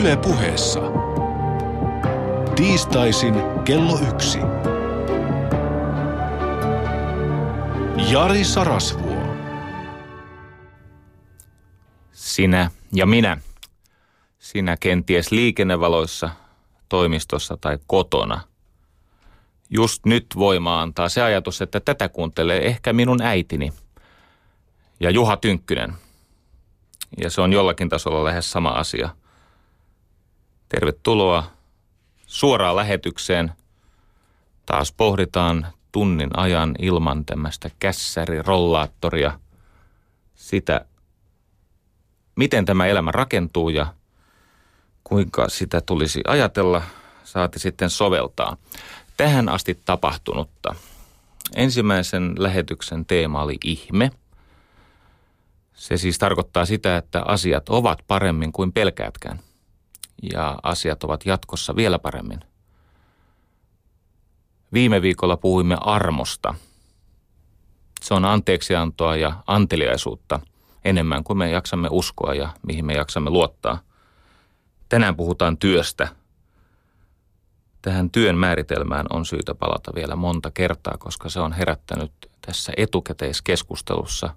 Yle puheessa. Tiistaisin kello yksi. Jari Sarasvuo. Sinä ja minä. Sinä kenties liikennevaloissa, toimistossa tai kotona. Just nyt voima antaa se ajatus, että tätä kuuntelee ehkä minun äitini ja Juha Tynkkynen. Ja se on jollakin tasolla lähes sama asia. Tervetuloa suoraan lähetykseen. Taas pohditaan tunnin ajan ilman tämmöistä kässärirollaattoria sitä, miten tämä elämä rakentuu ja kuinka sitä tulisi ajatella, saati sitten soveltaa. Tähän asti tapahtunutta. Ensimmäisen lähetyksen teema oli ihme. Se siis tarkoittaa sitä, että asiat ovat paremmin kuin pelkäätkään. Ja asiat ovat jatkossa vielä paremmin. Viime viikolla puhuimme armosta. Se on anteeksiantoa ja anteliaisuutta enemmän kuin me jaksamme uskoa ja mihin me jaksamme luottaa. Tänään puhutaan työstä. Tähän työn määritelmään on syytä palata vielä monta kertaa, koska se on herättänyt tässä etukäteiskeskustelussa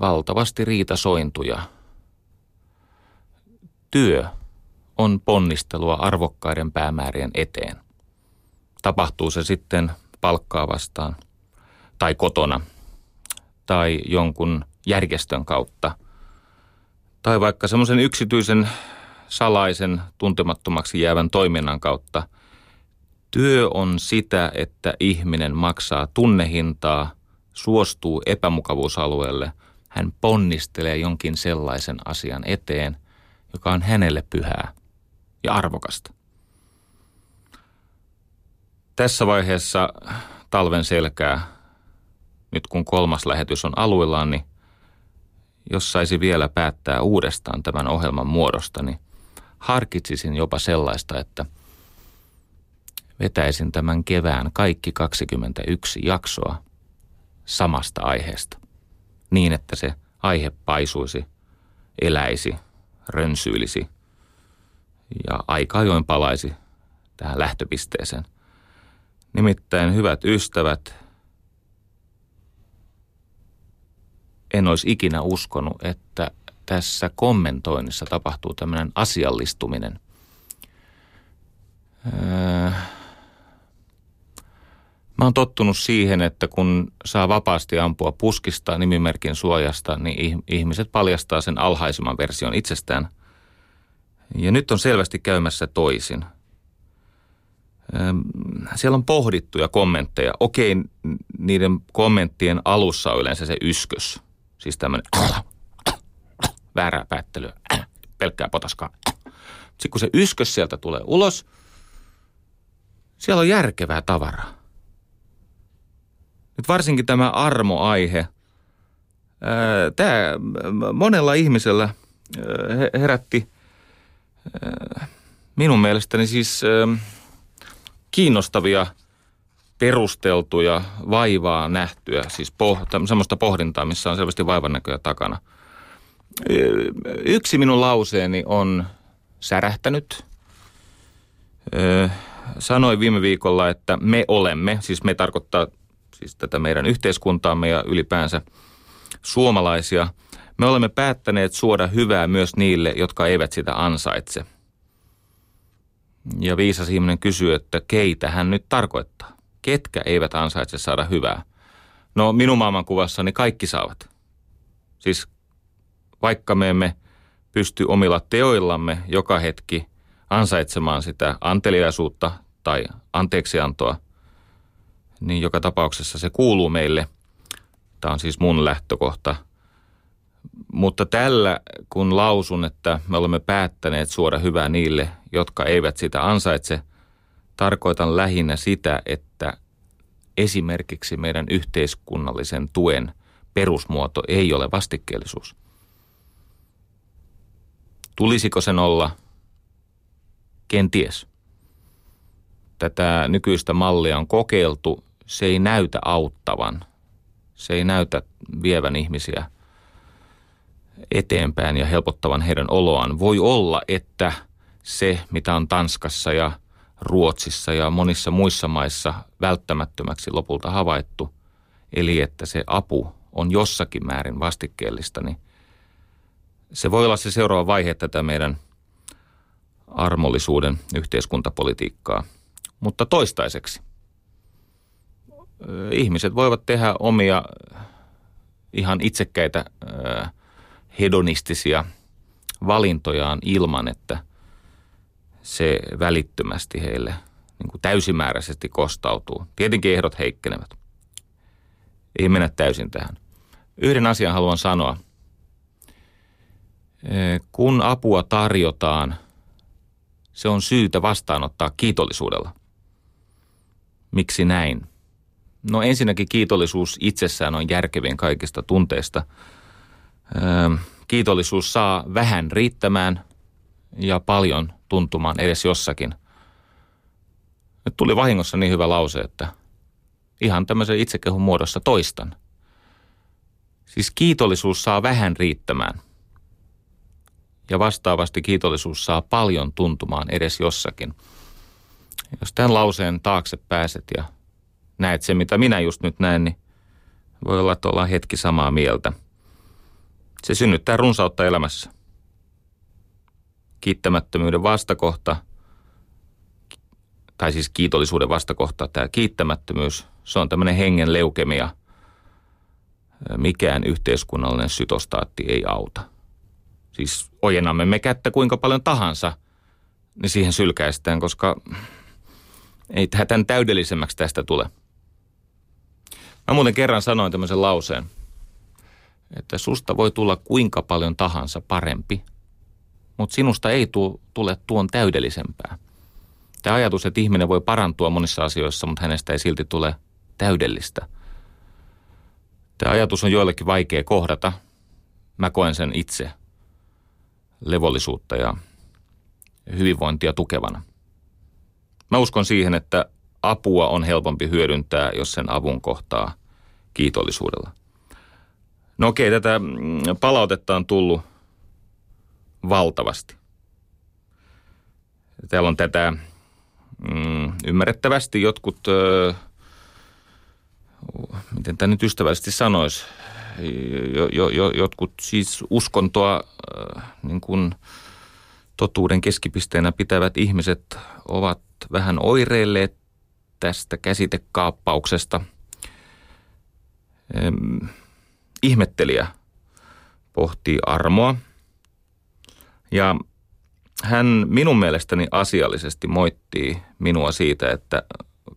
valtavasti riitasointuja. Työ on ponnistelua arvokkaiden päämäärien eteen. Tapahtuu se sitten palkkaa vastaan tai kotona tai jonkun järjestön kautta tai vaikka semmoisen yksityisen salaisen tuntemattomaksi jäävän toiminnan kautta. Työ on sitä, että ihminen maksaa tunnehintaa, suostuu epämukavuusalueelle, hän ponnistelee jonkin sellaisen asian eteen, joka on hänelle pyhää ja arvokasta. Tässä vaiheessa talven selkää, nyt kun kolmas lähetys on aluillaan, niin jos saisi vielä päättää uudestaan tämän ohjelman muodosta, niin harkitsisin jopa sellaista, että vetäisin tämän kevään kaikki 21 jaksoa samasta aiheesta. Niin, että se aihe paisuisi, eläisi, rönsyilisi ja aika ajoin palaisi tähän lähtöpisteeseen. Nimittäin hyvät ystävät, en olisi ikinä uskonut, että tässä kommentoinnissa tapahtuu tämmöinen asiallistuminen. Öö, mä oon tottunut siihen, että kun saa vapaasti ampua puskista nimimerkin suojasta, niin ihmiset paljastaa sen alhaisemman version itsestään. Ja nyt on selvästi käymässä toisin. Siellä on pohdittuja kommentteja. Okei, niiden kommenttien alussa on yleensä se yskös. Siis tämmöinen väärää päättelyä, pelkkää potaskaa. Sitten kun se yskös sieltä tulee ulos, siellä on järkevää tavaraa. Nyt varsinkin tämä armoaihe, tämä monella ihmisellä herätti minun mielestäni siis kiinnostavia, perusteltuja, vaivaa nähtyä, siis poh, semmoista pohdintaa, missä on selvästi vaivan näköjä takana – Yksi minun lauseeni on särähtänyt. Sanoin viime viikolla, että me olemme, siis me tarkoittaa siis tätä meidän yhteiskuntaamme ja ylipäänsä suomalaisia, me olemme päättäneet suoda hyvää myös niille, jotka eivät sitä ansaitse. Ja viisas ihminen kysyy, että keitä hän nyt tarkoittaa. Ketkä eivät ansaitse saada hyvää? No minun maailmankuvassani kaikki saavat. Siis vaikka me emme pysty omilla teoillamme joka hetki ansaitsemaan sitä anteliaisuutta tai anteeksiantoa, niin joka tapauksessa se kuuluu meille. Tämä on siis mun lähtökohta. Mutta tällä, kun lausun, että me olemme päättäneet suoda hyvää niille, jotka eivät sitä ansaitse, tarkoitan lähinnä sitä, että esimerkiksi meidän yhteiskunnallisen tuen perusmuoto ei ole vastikkeellisuus. Tulisiko sen olla? Kenties. Tätä nykyistä mallia on kokeiltu. Se ei näytä auttavan. Se ei näytä vievän ihmisiä eteenpäin ja helpottavan heidän oloaan. Voi olla, että se, mitä on Tanskassa ja Ruotsissa ja monissa muissa maissa välttämättömäksi lopulta havaittu, eli että se apu on jossakin määrin vastikkeellista, niin se voi olla se seuraava vaihe tätä meidän armollisuuden yhteiskuntapolitiikkaa. Mutta toistaiseksi ihmiset voivat tehdä omia ihan itsekkäitä hedonistisia valintojaan ilman, että se välittömästi heille niin kuin täysimääräisesti kostautuu. Tietenkin ehdot heikkenevät. Ei mennä täysin tähän. Yhden asian haluan sanoa. Kun apua tarjotaan, se on syytä vastaanottaa kiitollisuudella. Miksi näin? No ensinnäkin kiitollisuus itsessään on järkevin kaikista tunteista. Kiitollisuus saa vähän riittämään ja paljon tuntumaan edes jossakin. Nyt tuli vahingossa niin hyvä lause, että ihan tämmöisen itsekehun muodossa toistan. Siis kiitollisuus saa vähän riittämään. Ja vastaavasti kiitollisuus saa paljon tuntumaan edes jossakin. Jos tämän lauseen taakse pääset ja näet se, mitä minä just nyt näen, niin voi olla, että ollaan hetki samaa mieltä. Se synnyttää runsautta elämässä. Kiittämättömyyden vastakohta, tai siis kiitollisuuden vastakohta, tämä kiittämättömyys, se on tämmöinen hengen leukemia. Mikään yhteiskunnallinen sytostaatti ei auta. Siis ojennamme me kättä kuinka paljon tahansa, niin siihen sylkäistään, koska ei tämän täydellisemmäksi tästä tule – Mä muuten kerran sanoin tämmöisen lauseen, että susta voi tulla kuinka paljon tahansa parempi, mutta sinusta ei tule tuon täydellisempää. Tämä ajatus, että ihminen voi parantua monissa asioissa, mutta hänestä ei silti tule täydellistä. Tämä ajatus on joillekin vaikea kohdata. Mä koen sen itse levollisuutta ja hyvinvointia tukevana. Mä uskon siihen, että apua on helpompi hyödyntää, jos sen avun kohtaa kiitollisuudella. No okei, tätä mm, palautetta on tullut valtavasti. Täällä on tätä mm, ymmärrettävästi jotkut, ö, miten tämä nyt ystävällisesti sanoisi, jo, jo, jo, jotkut siis uskontoa ö, niin kuin totuuden keskipisteenä pitävät ihmiset ovat vähän oireilleet tästä käsitekaappauksesta. Ihmettelijä pohtii armoa ja hän minun mielestäni asiallisesti moittii minua siitä, että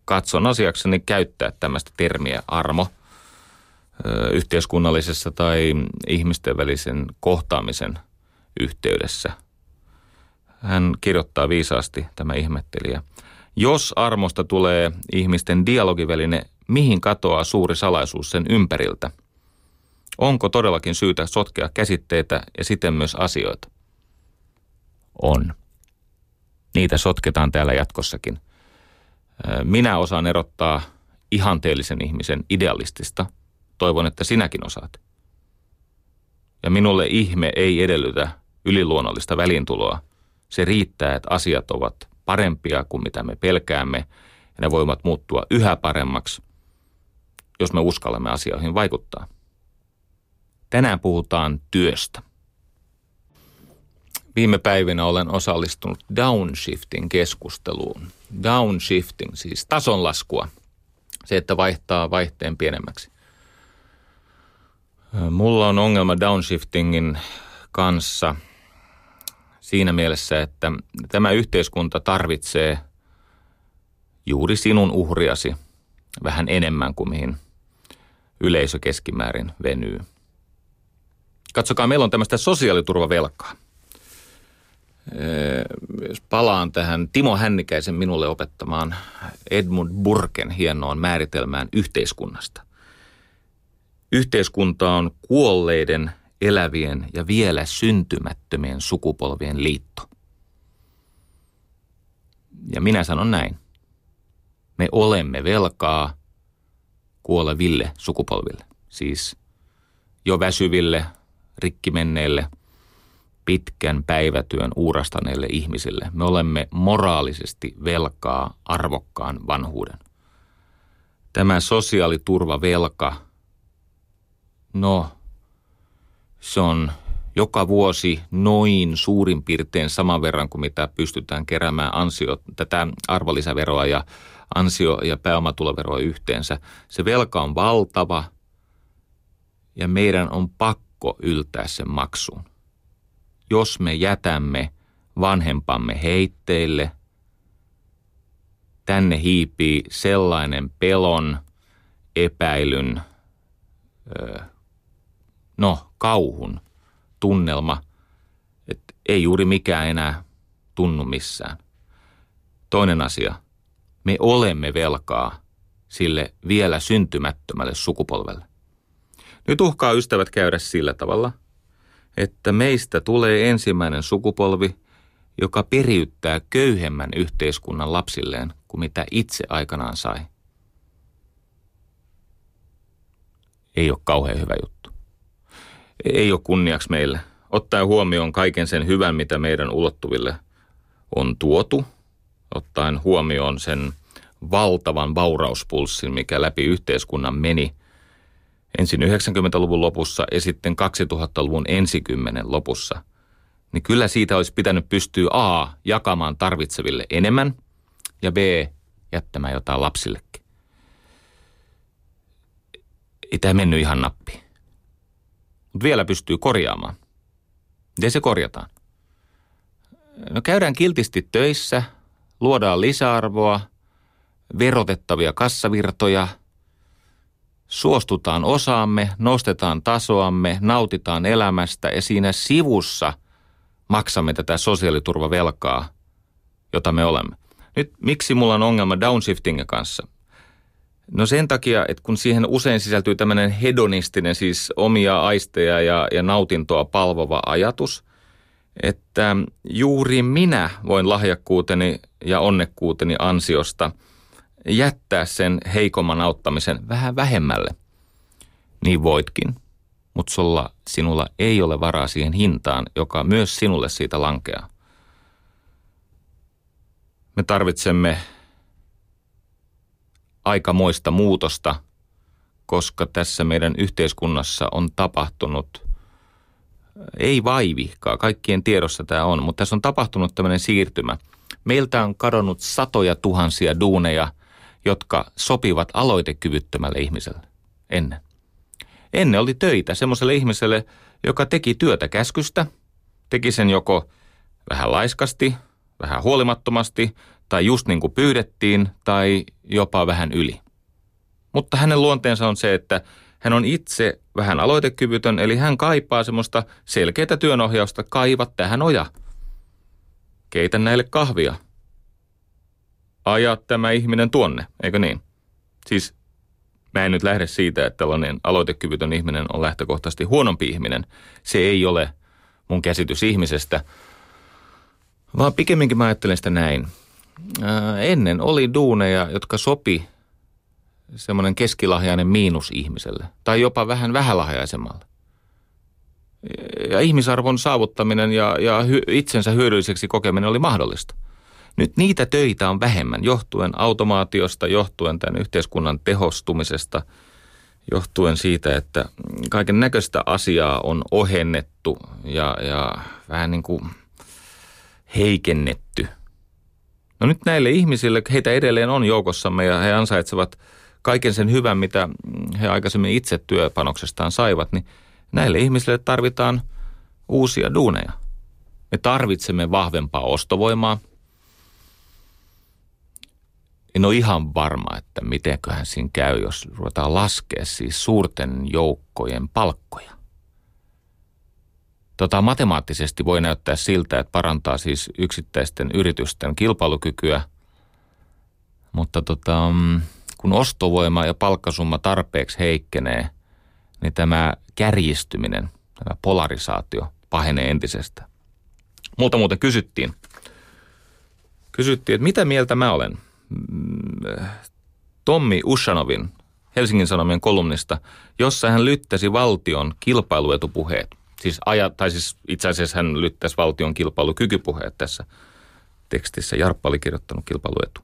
katson asiakseni käyttää tämmöistä termiä armo yhteiskunnallisessa tai ihmisten välisen kohtaamisen yhteydessä. Hän kirjoittaa viisaasti tämä ihmettelijä – jos armosta tulee ihmisten dialogiväline, mihin katoaa suuri salaisuus sen ympäriltä? Onko todellakin syytä sotkea käsitteitä ja siten myös asioita? On. Niitä sotketaan täällä jatkossakin. Minä osaan erottaa ihanteellisen ihmisen idealistista. Toivon, että sinäkin osaat. Ja minulle ihme ei edellytä yliluonnollista välintuloa. Se riittää, että asiat ovat parempia kuin mitä me pelkäämme, ja ne voivat muuttua yhä paremmaksi, jos me uskallamme asioihin vaikuttaa. Tänään puhutaan työstä. Viime päivinä olen osallistunut downshifting keskusteluun. Downshifting, siis tasonlaskua. Se, että vaihtaa vaihteen pienemmäksi. Mulla on ongelma downshiftingin kanssa – siinä mielessä, että tämä yhteiskunta tarvitsee juuri sinun uhriasi vähän enemmän kuin mihin yleisö keskimäärin venyy. Katsokaa, meillä on tämmöistä sosiaaliturvavelkaa. Jos palaan tähän Timo Hännikäisen minulle opettamaan Edmund Burken hienoon määritelmään yhteiskunnasta. Yhteiskunta on kuolleiden elävien ja vielä syntymättömien sukupolvien liitto. Ja minä sanon näin. Me olemme velkaa kuoleville sukupolville, siis jo väsyville, rikki menneille, pitkän päivätyön uurastaneille ihmisille. Me olemme moraalisesti velkaa arvokkaan vanhuuden. Tämä sosiaaliturvavelka, no se on joka vuosi noin suurin piirtein saman verran kuin mitä pystytään keräämään ansio, tätä arvonlisäveroa ja ansio- ja pääomatuloveroa yhteensä. Se velka on valtava ja meidän on pakko yltää sen maksuun. Jos me jätämme vanhempamme heitteille, tänne hiipii sellainen pelon, epäilyn, no kauhun tunnelma, että ei juuri mikään enää tunnu missään. Toinen asia, me olemme velkaa sille vielä syntymättömälle sukupolvelle. Nyt uhkaa ystävät käydä sillä tavalla, että meistä tulee ensimmäinen sukupolvi, joka periyttää köyhemmän yhteiskunnan lapsilleen kuin mitä itse aikanaan sai. Ei ole kauhean hyvä juttu. Ei ole kunniaksi meille. Ottaen huomioon kaiken sen hyvän, mitä meidän ulottuville on tuotu, ottaen huomioon sen valtavan vaurauspulssin, mikä läpi yhteiskunnan meni ensin 90-luvun lopussa ja sitten 2000-luvun ensikymmenen lopussa, niin kyllä siitä olisi pitänyt pystyä A. jakamaan tarvitseville enemmän ja B. jättämään jotain lapsillekin. Ei tämä mennyt ihan nappi. Mutta vielä pystyy korjaamaan. Miten se korjataan? No käydään kiltisti töissä, luodaan lisäarvoa – verotettavia kassavirtoja, suostutaan osaamme, nostetaan tasoamme, nautitaan elämästä ja siinä sivussa maksamme tätä sosiaaliturvavelkaa, jota me olemme. Nyt miksi mulla on ongelma downshiftingin kanssa? No sen takia, että kun siihen usein sisältyy tämmöinen hedonistinen, siis omia aisteja ja, ja nautintoa palvova ajatus, että juuri minä voin lahjakkuuteni ja onnekkuuteni ansiosta – jättää sen heikomman auttamisen vähän vähemmälle. Niin voitkin, mutta sulla, sinulla ei ole varaa siihen hintaan, joka myös sinulle siitä lankeaa. Me tarvitsemme aikamoista muutosta, koska tässä meidän yhteiskunnassa on tapahtunut, ei vaivihkaa, kaikkien tiedossa tämä on, mutta tässä on tapahtunut tämmöinen siirtymä. Meiltä on kadonnut satoja tuhansia duuneja – jotka sopivat aloitekyvyttömälle ihmiselle ennen. Ennen oli töitä semmoiselle ihmiselle, joka teki työtä käskystä, teki sen joko vähän laiskasti, vähän huolimattomasti tai just niin kuin pyydettiin tai jopa vähän yli. Mutta hänen luonteensa on se, että hän on itse vähän aloitekyvytön, eli hän kaipaa semmoista selkeää työnohjausta, kaiva tähän oja. Keitä näille kahvia – ajaa tämä ihminen tuonne, eikö niin? Siis mä en nyt lähde siitä, että tällainen aloitekyvytön ihminen on lähtökohtaisesti huonompi ihminen. Se ei ole mun käsitys ihmisestä, vaan pikemminkin mä ajattelen sitä näin. Ennen oli duuneja, jotka sopi semmoinen keskilahjainen miinus ihmiselle tai jopa vähän vähälahjaisemmalle. Ja ihmisarvon saavuttaminen ja, ja hy, itsensä hyödylliseksi kokeminen oli mahdollista – nyt niitä töitä on vähemmän johtuen automaatiosta, johtuen tämän yhteiskunnan tehostumisesta, johtuen siitä, että kaiken näköistä asiaa on ohennettu ja, ja vähän niin kuin heikennetty. No nyt näille ihmisille, heitä edelleen on joukossamme ja he ansaitsevat kaiken sen hyvän, mitä he aikaisemmin itse työpanoksestaan saivat, niin näille ihmisille tarvitaan uusia duuneja. Me tarvitsemme vahvempaa ostovoimaa – en ole ihan varma, että mitenköhän siinä käy, jos ruvetaan laskea siis suurten joukkojen palkkoja. Tota, matemaattisesti voi näyttää siltä, että parantaa siis yksittäisten yritysten kilpailukykyä, mutta tota, mm, kun ostovoima ja palkkasumma tarpeeksi heikkenee, niin tämä kärjistyminen, tämä polarisaatio pahenee entisestä. Multa muuten kysyttiin, kysyttiin, että mitä mieltä mä olen – Tommi Ushanovin Helsingin Sanomien kolumnista, jossa hän lyttäsi valtion kilpailuetupuheet. Siis aja, tai siis itse asiassa hän lyttäisi valtion kilpailukykypuheet tässä tekstissä. Jarppa oli kirjoittanut kilpailuetu.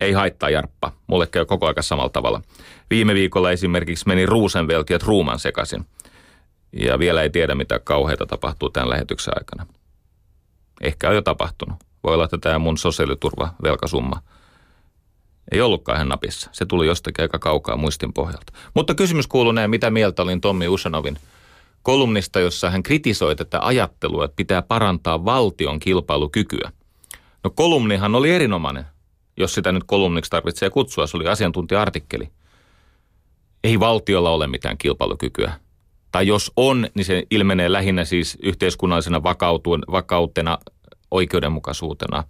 Ei haittaa Jarppa. Mulle käy koko ajan samalla tavalla. Viime viikolla esimerkiksi meni Ruusenvelti ja Truuman sekaisin. Ja vielä ei tiedä, mitä kauheita tapahtuu tämän lähetyksen aikana. Ehkä on jo tapahtunut. Voi olla, että tämä mun sosiaaliturva velkasumma ei ollutkaan hän napissa. Se tuli jostakin aika kaukaa muistin pohjalta. Mutta kysymys kuuluu näin, mitä mieltä olin Tommi Usanovin kolumnista, jossa hän kritisoi tätä ajattelua, että pitää parantaa valtion kilpailukykyä. No kolumnihan oli erinomainen, jos sitä nyt kolumniksi tarvitsee kutsua. Se oli asiantuntija-artikkeli. Ei valtiolla ole mitään kilpailukykyä. Tai jos on, niin se ilmenee lähinnä siis yhteiskunnallisena vakautena, oikeudenmukaisuutena,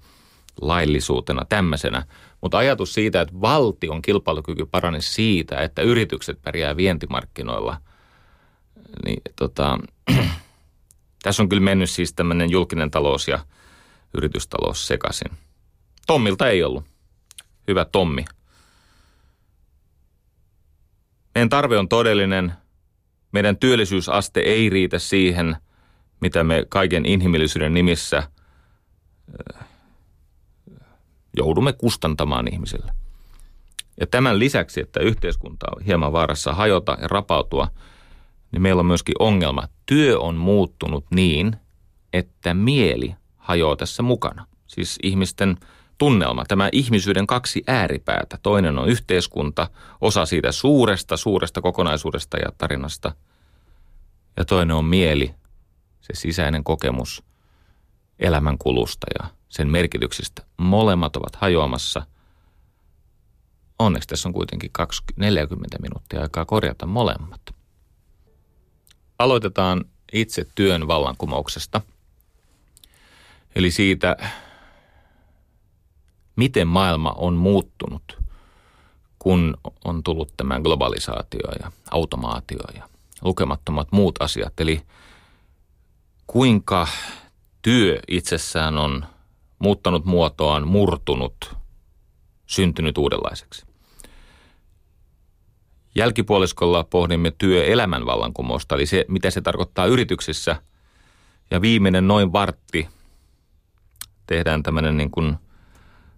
laillisuutena, tämmöisenä. Mutta ajatus siitä, että valtion kilpailukyky parani siitä, että yritykset pärjää vientimarkkinoilla, niin tota, tässä on kyllä mennyt siis tämmöinen julkinen talous ja yritystalous sekaisin. Tommilta ei ollut. Hyvä Tommi. Meidän tarve on todellinen. Meidän työllisyysaste ei riitä siihen, mitä me kaiken inhimillisyyden nimissä joudumme kustantamaan ihmisille. Ja tämän lisäksi, että yhteiskunta on hieman vaarassa hajota ja rapautua, niin meillä on myöskin ongelma. Työ on muuttunut niin, että mieli hajoaa tässä mukana. Siis ihmisten tunnelma, tämä ihmisyyden kaksi ääripäätä. Toinen on yhteiskunta, osa siitä suuresta, suuresta kokonaisuudesta ja tarinasta. Ja toinen on mieli, se sisäinen kokemus elämänkulusta ja sen merkityksistä. Molemmat ovat hajoamassa. Onneksi tässä on kuitenkin 20, 40 minuuttia aikaa korjata molemmat. Aloitetaan itse työn vallankumouksesta. Eli siitä, miten maailma on muuttunut, kun on tullut tämä globalisaatio ja automaatio ja lukemattomat muut asiat. Eli kuinka työ itsessään on muuttanut muotoaan, murtunut, syntynyt uudenlaiseksi. Jälkipuoliskolla pohdimme työelämän vallankumousta, eli se, mitä se tarkoittaa yrityksissä. Ja viimeinen noin vartti tehdään tämmöinen niin kuin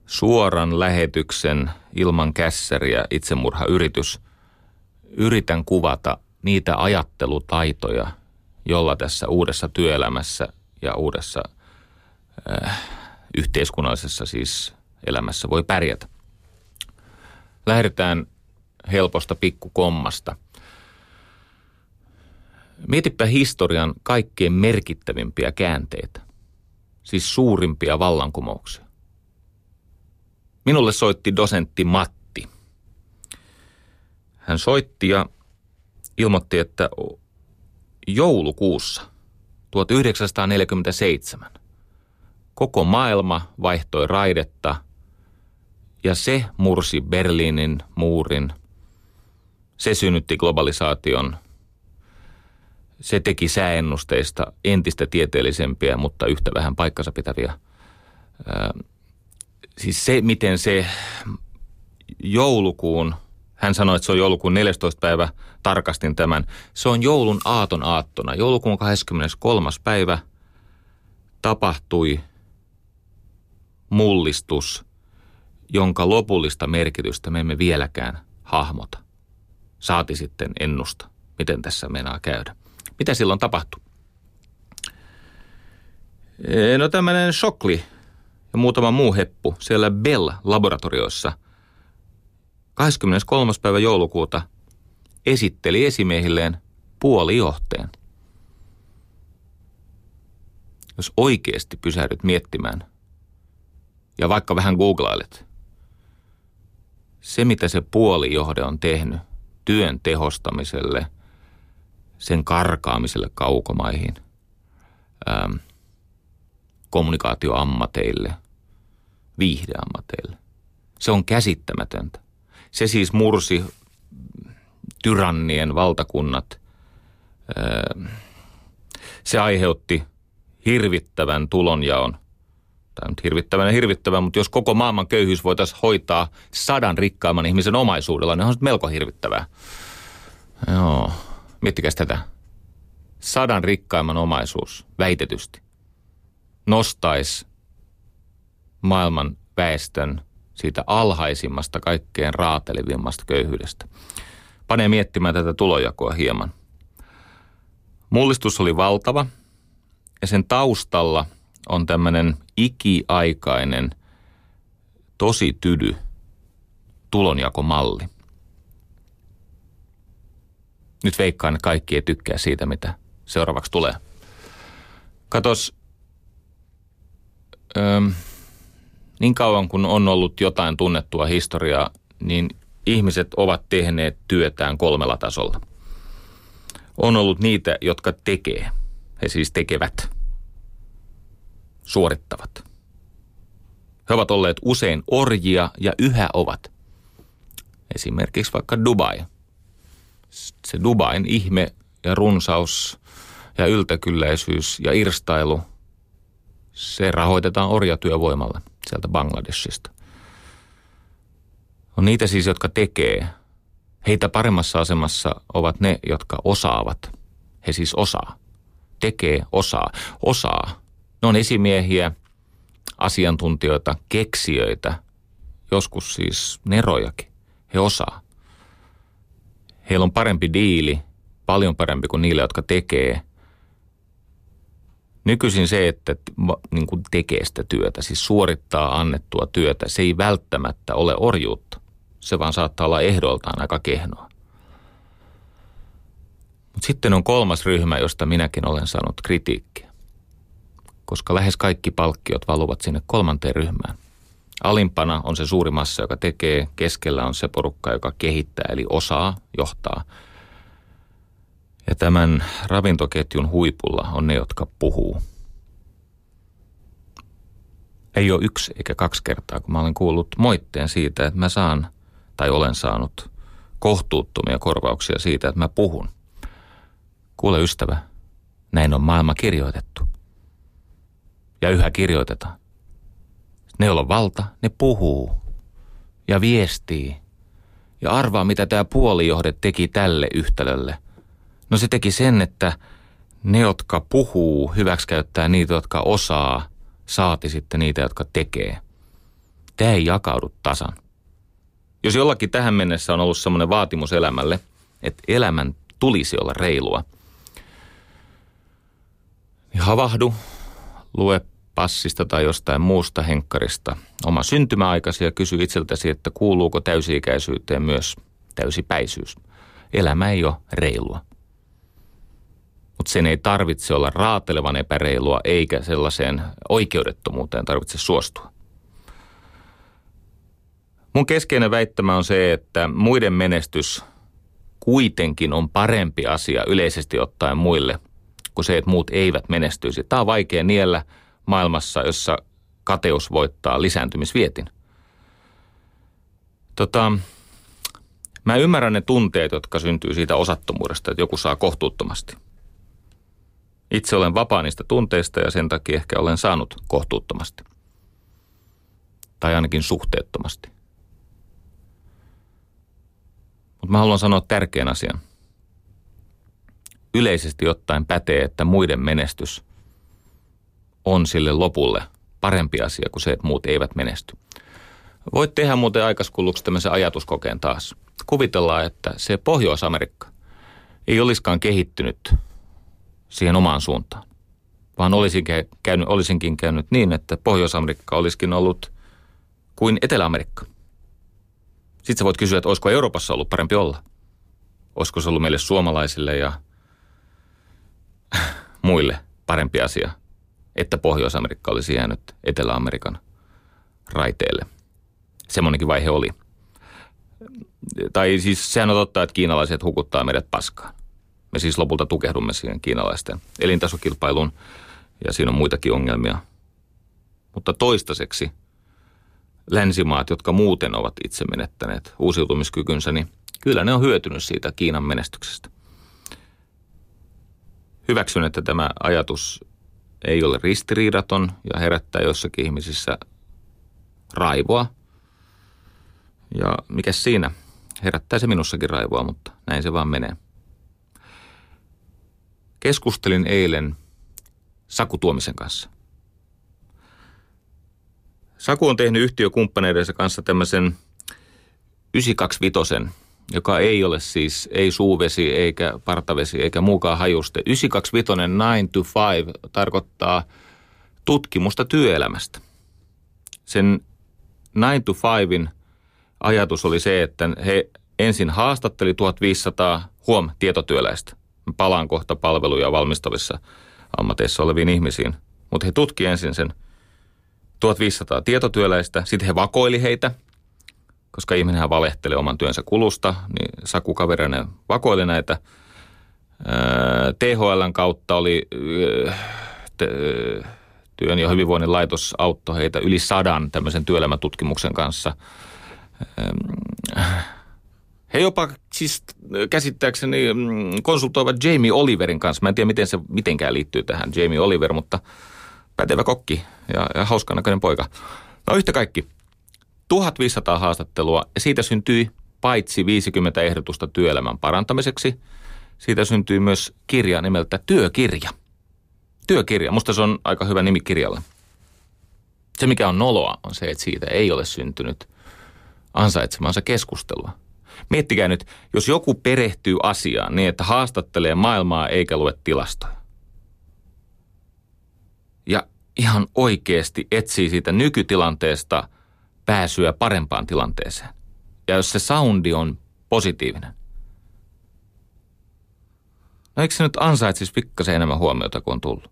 suoran lähetyksen ilman kässäriä itsemurhayritys. Yritän kuvata niitä ajattelutaitoja, jolla tässä uudessa työelämässä ja uudessa äh, yhteiskunnallisessa siis elämässä voi pärjätä. Lähdetään helposta pikkukommasta. Mietipä historian kaikkein merkittävimpiä käänteitä, siis suurimpia vallankumouksia. Minulle soitti dosentti Matti. Hän soitti ja ilmoitti, että joulukuussa 1947 koko maailma vaihtoi raidetta ja se mursi Berliinin muurin. Se synnytti globalisaation. Se teki sääennusteista entistä tieteellisempiä, mutta yhtä vähän paikkansa pitäviä. siis se, miten se joulukuun, hän sanoi, että se on joulukuun 14. päivä, tarkastin tämän. Se on joulun aaton aattona. Joulukuun 23. päivä tapahtui mullistus, jonka lopullista merkitystä me emme vieläkään hahmota. Saati sitten ennusta, miten tässä meinaa käydä. Mitä silloin tapahtui? No tämmöinen Shokli ja muutama muu heppu siellä Bell-laboratorioissa 23. päivä joulukuuta esitteli esimiehilleen puolijohteen. Jos oikeasti pysähdyt miettimään, ja vaikka vähän googlailet, se mitä se puolijohde on tehnyt työn tehostamiselle, sen karkaamiselle kaukomaihin, ähm, kommunikaatioammateille, viihdeammateille. Se on käsittämätöntä. Se siis mursi tyrannien valtakunnat. Ähm, se aiheutti hirvittävän tulonjaon – tämä on hirvittävän ja hirvittävän, mutta jos koko maailman köyhyys voitaisiin hoitaa sadan rikkaamman ihmisen omaisuudella, niin on se melko hirvittävää. Joo, miettikää tätä. sadan rikkaimman omaisuus, väitetysti, nostaisi maailman väestön siitä alhaisimmasta, kaikkein raatelevimmasta köyhyydestä. Panee miettimään tätä tulojakoa hieman. Mullistus oli valtava ja sen taustalla on tämmöinen ikiaikainen, tosi tydy tulonjakomalli. Nyt veikkaan, että kaikki ei tykkää siitä, mitä seuraavaksi tulee. Katos, öö, niin kauan kun on ollut jotain tunnettua historiaa, niin ihmiset ovat tehneet työtään kolmella tasolla. On ollut niitä, jotka tekee. He siis tekevät, suorittavat. He ovat olleet usein orjia ja yhä ovat. Esimerkiksi vaikka Dubai. Se Dubain ihme ja runsaus ja yltäkylläisyys ja irstailu, se rahoitetaan orjatyövoimalla sieltä Bangladeshista. On niitä siis, jotka tekee. Heitä paremmassa asemassa ovat ne, jotka osaavat. He siis osaa. Tekee, osaa. Osaa. Ne on esimiehiä, asiantuntijoita, keksijöitä, joskus siis nerojakin. He osaa. Heillä on parempi diili, paljon parempi kuin niille, jotka tekee – Nykyisin se, että niin kuin tekee sitä työtä, siis suorittaa annettua työtä, se ei välttämättä ole orjuutta. Se vaan saattaa olla ehdoltaan aika kehnoa. Mutta sitten on kolmas ryhmä, josta minäkin olen saanut kritiikkiä. Koska lähes kaikki palkkiot valuvat sinne kolmanteen ryhmään. Alimpana on se suuri massa, joka tekee, keskellä on se porukka, joka kehittää, eli osaa, johtaa – ja tämän ravintoketjun huipulla on ne, jotka puhuu. Ei ole yksi eikä kaksi kertaa, kun mä olen kuullut moitteen siitä, että mä saan tai olen saanut kohtuuttomia korvauksia siitä, että mä puhun. Kuule ystävä, näin on maailma kirjoitettu. Ja yhä kirjoitetaan. Ne, joilla on valta, ne puhuu ja viestii. Ja arvaa, mitä tämä puolijohde teki tälle yhtälölle – No se teki sen, että ne, jotka puhuu, hyväksikäyttää niitä, jotka osaa, saati sitten niitä, jotka tekee. Tämä ei jakaudu tasan. Jos jollakin tähän mennessä on ollut semmoinen vaatimus elämälle, että elämän tulisi olla reilua, niin havahdu, lue passista tai jostain muusta henkkarista oma syntymäaikasi ja kysy itseltäsi, että kuuluuko täysi-ikäisyyteen myös täysipäisyys. Elämä ei ole reilua mutta sen ei tarvitse olla raatelevan epäreilua eikä sellaiseen oikeudettomuuteen tarvitse suostua. Mun keskeinen väittämä on se, että muiden menestys kuitenkin on parempi asia yleisesti ottaen muille kuin se, että muut eivät menestyisi. Tämä on vaikea niellä maailmassa, jossa kateus voittaa lisääntymisvietin. Tota, mä ymmärrän ne tunteet, jotka syntyy siitä osattomuudesta, että joku saa kohtuuttomasti – itse olen vapaa niistä tunteista ja sen takia ehkä olen saanut kohtuuttomasti. Tai ainakin suhteettomasti. Mutta mä haluan sanoa tärkeän asian. Yleisesti ottaen pätee, että muiden menestys on sille lopulle parempi asia kuin se, että muut eivät menesty. Voit tehdä muuten aikaskuluksi tämmöisen ajatuskokeen taas. Kuvitellaan, että se Pohjois-Amerikka ei olisikaan kehittynyt siihen omaan suuntaan. Vaan olisin käynyt, olisinkin käynyt niin, että Pohjois-Amerikka olisikin ollut kuin Etelä-Amerikka. Sitten sä voit kysyä, että olisiko Euroopassa ollut parempi olla? Olisiko se ollut meille suomalaisille ja muille parempi asia, että Pohjois-Amerikka olisi jäänyt Etelä-Amerikan raiteelle. Semmoinenkin vaihe oli. Tai siis sehän on totta, että kiinalaiset hukuttaa meidät paskaan. Me siis lopulta tukehdumme siihen kiinalaisten elintasokilpailuun ja siinä on muitakin ongelmia. Mutta toistaiseksi länsimaat, jotka muuten ovat itse menettäneet uusiutumiskykynsä, niin kyllä ne on hyötynyt siitä Kiinan menestyksestä. Hyväksyn, että tämä ajatus ei ole ristiriidaton ja herättää jossakin ihmisissä raivoa. Ja mikä siinä? Herättää se minussakin raivoa, mutta näin se vaan menee. Keskustelin eilen Saku Tuomisen kanssa. Saku on tehnyt yhtiökumppaneidensa kanssa tämmöisen 925, joka ei ole siis ei suuvesi eikä partavesi eikä muukaan hajuste. 925 9 to 5 tarkoittaa tutkimusta työelämästä. Sen 9 to 5 ajatus oli se, että he ensin haastatteli 1500 huom tietotyöläistä. Palaan kohta palveluja valmistavissa ammateissa oleviin ihmisiin. Mutta he tutki ensin sen 1500 tietotyöläistä, sitten he vakoili heitä, koska ihminenhän valehtelee oman työnsä kulusta, niin Saku kaverinen vakoili näitä. THLn kautta oli työn ja hyvinvoinnin laitos auttoi heitä yli sadan tämmöisen työelämätutkimuksen kanssa. He jopa siis käsittääkseni mm, konsultoivat Jamie Oliverin kanssa. Mä en tiedä, miten se mitenkään liittyy tähän Jamie Oliver, mutta pätevä kokki ja, ja hauskan näköinen poika. No yhtä kaikki. 1500 haastattelua ja siitä syntyi paitsi 50 ehdotusta työelämän parantamiseksi, siitä syntyi myös kirja nimeltä Työkirja. Työkirja. Musta se on aika hyvä nimi kirjalle. Se, mikä on noloa, on se, että siitä ei ole syntynyt ansaitsemansa keskustelua. Miettikää nyt, jos joku perehtyy asiaan niin, että haastattelee maailmaa eikä lue tilastoja. Ja ihan oikeasti etsii siitä nykytilanteesta pääsyä parempaan tilanteeseen. Ja jos se soundi on positiivinen. No eikö se nyt ansaitsisi pikkasen enemmän huomiota kuin on tullut?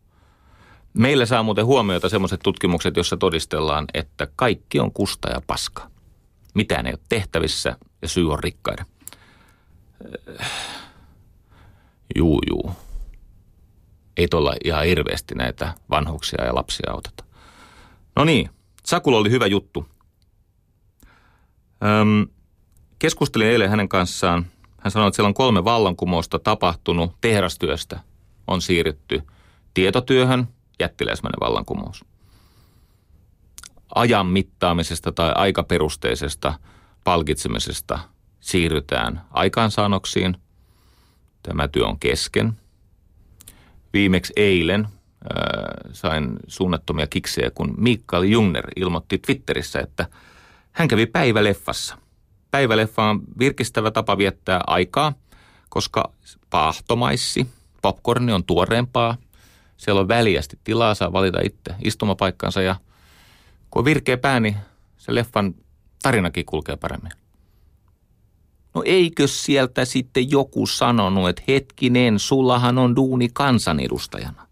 Meillä saa muuten huomiota sellaiset tutkimukset, joissa todistellaan, että kaikki on kusta ja paska. Mitään ei ole tehtävissä ja syy on rikkaiden. Juu, juu. Ei tuolla ihan hirveästi näitä vanhuksia ja lapsia auteta. No niin, Sakulla oli hyvä juttu. Öm, keskustelin eilen hänen kanssaan. Hän sanoi, että siellä on kolme vallankumousta tapahtunut tehdastyöstä. On siirrytty tietotyöhön, jättiläismäinen vallankumous. Ajan mittaamisesta tai aikaperusteisesta palkitsemisesta siirrytään aikaansaannoksiin. Tämä työ on kesken. Viimeksi eilen äh, sain suunnattomia kiksejä, kun Mikael Jungner ilmoitti Twitterissä, että hän kävi päiväleffassa. Päiväleffa on virkistävä tapa viettää aikaa, koska paahtomaissi, popcorni on tuoreempaa, siellä on väliästi tilaa, saa valita itse istumapaikkansa ja kun on virkeä pää, niin se leffan tarinakin kulkee paremmin. No eikö sieltä sitten joku sanonut, että hetkinen, sullahan on duuni kansanedustajana.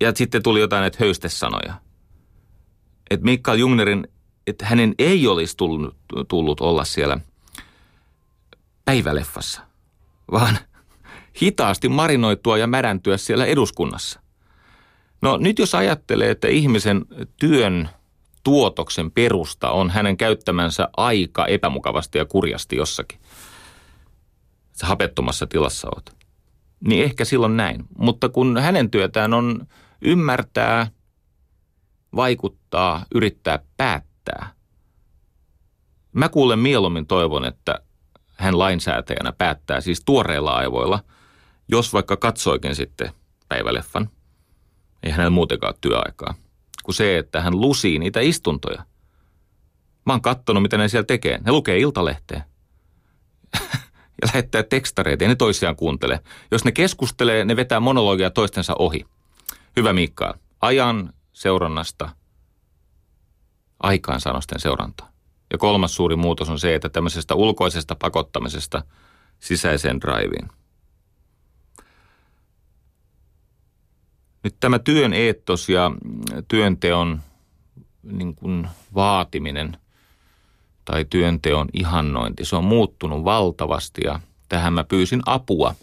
Ja sitten tuli jotain näitä höystesanoja. Että Mikael Jungnerin, että hänen ei olisi tullut, tullut olla siellä päiväleffassa, vaan hitaasti marinoitua ja märäntyä siellä eduskunnassa. No nyt jos ajattelee, että ihmisen työn tuotoksen perusta on hänen käyttämänsä aika epämukavasti ja kurjasti jossakin. Sä hapettomassa tilassa oot. Niin ehkä silloin näin. Mutta kun hänen työtään on ymmärtää, vaikuttaa, yrittää päättää. Mä kuulen mieluummin toivon, että hän lainsäätäjänä päättää siis tuoreilla aivoilla, jos vaikka katsoikin sitten päiväleffan. Ei hänellä muutenkaan työaikaa kuin se, että hän lusii niitä istuntoja. Mä oon kattonut, mitä ne siellä tekee. Ne lukee iltalehteä. ja lähettää tekstareita, ei ne toisiaan kuuntele. Jos ne keskustelee, ne vetää monologia toistensa ohi. Hyvä Miikka, ajan seurannasta aikaansanosten seuranta. Ja kolmas suuri muutos on se, että tämmöisestä ulkoisesta pakottamisesta sisäiseen driveen. Nyt tämä työn eettos ja työnteon niin kuin vaatiminen tai työnteon ihannointi, se on muuttunut valtavasti ja tähän mä pyysin apua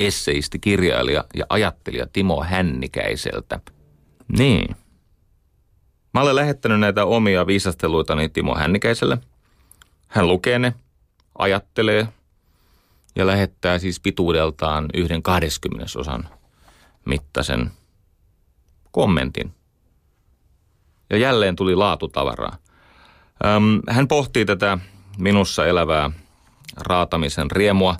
esseisti, kirjailija ja ajattelija Timo Hännikäiseltä. Niin. Mä olen lähettänyt näitä omia viisasteluitani Timo Hännikäiselle. Hän lukee ne, ajattelee ja lähettää siis pituudeltaan yhden kahdeskymmenesosan mittaisen kommentin. Ja jälleen tuli laatutavaraa. Hän pohtii tätä minussa elävää raatamisen riemua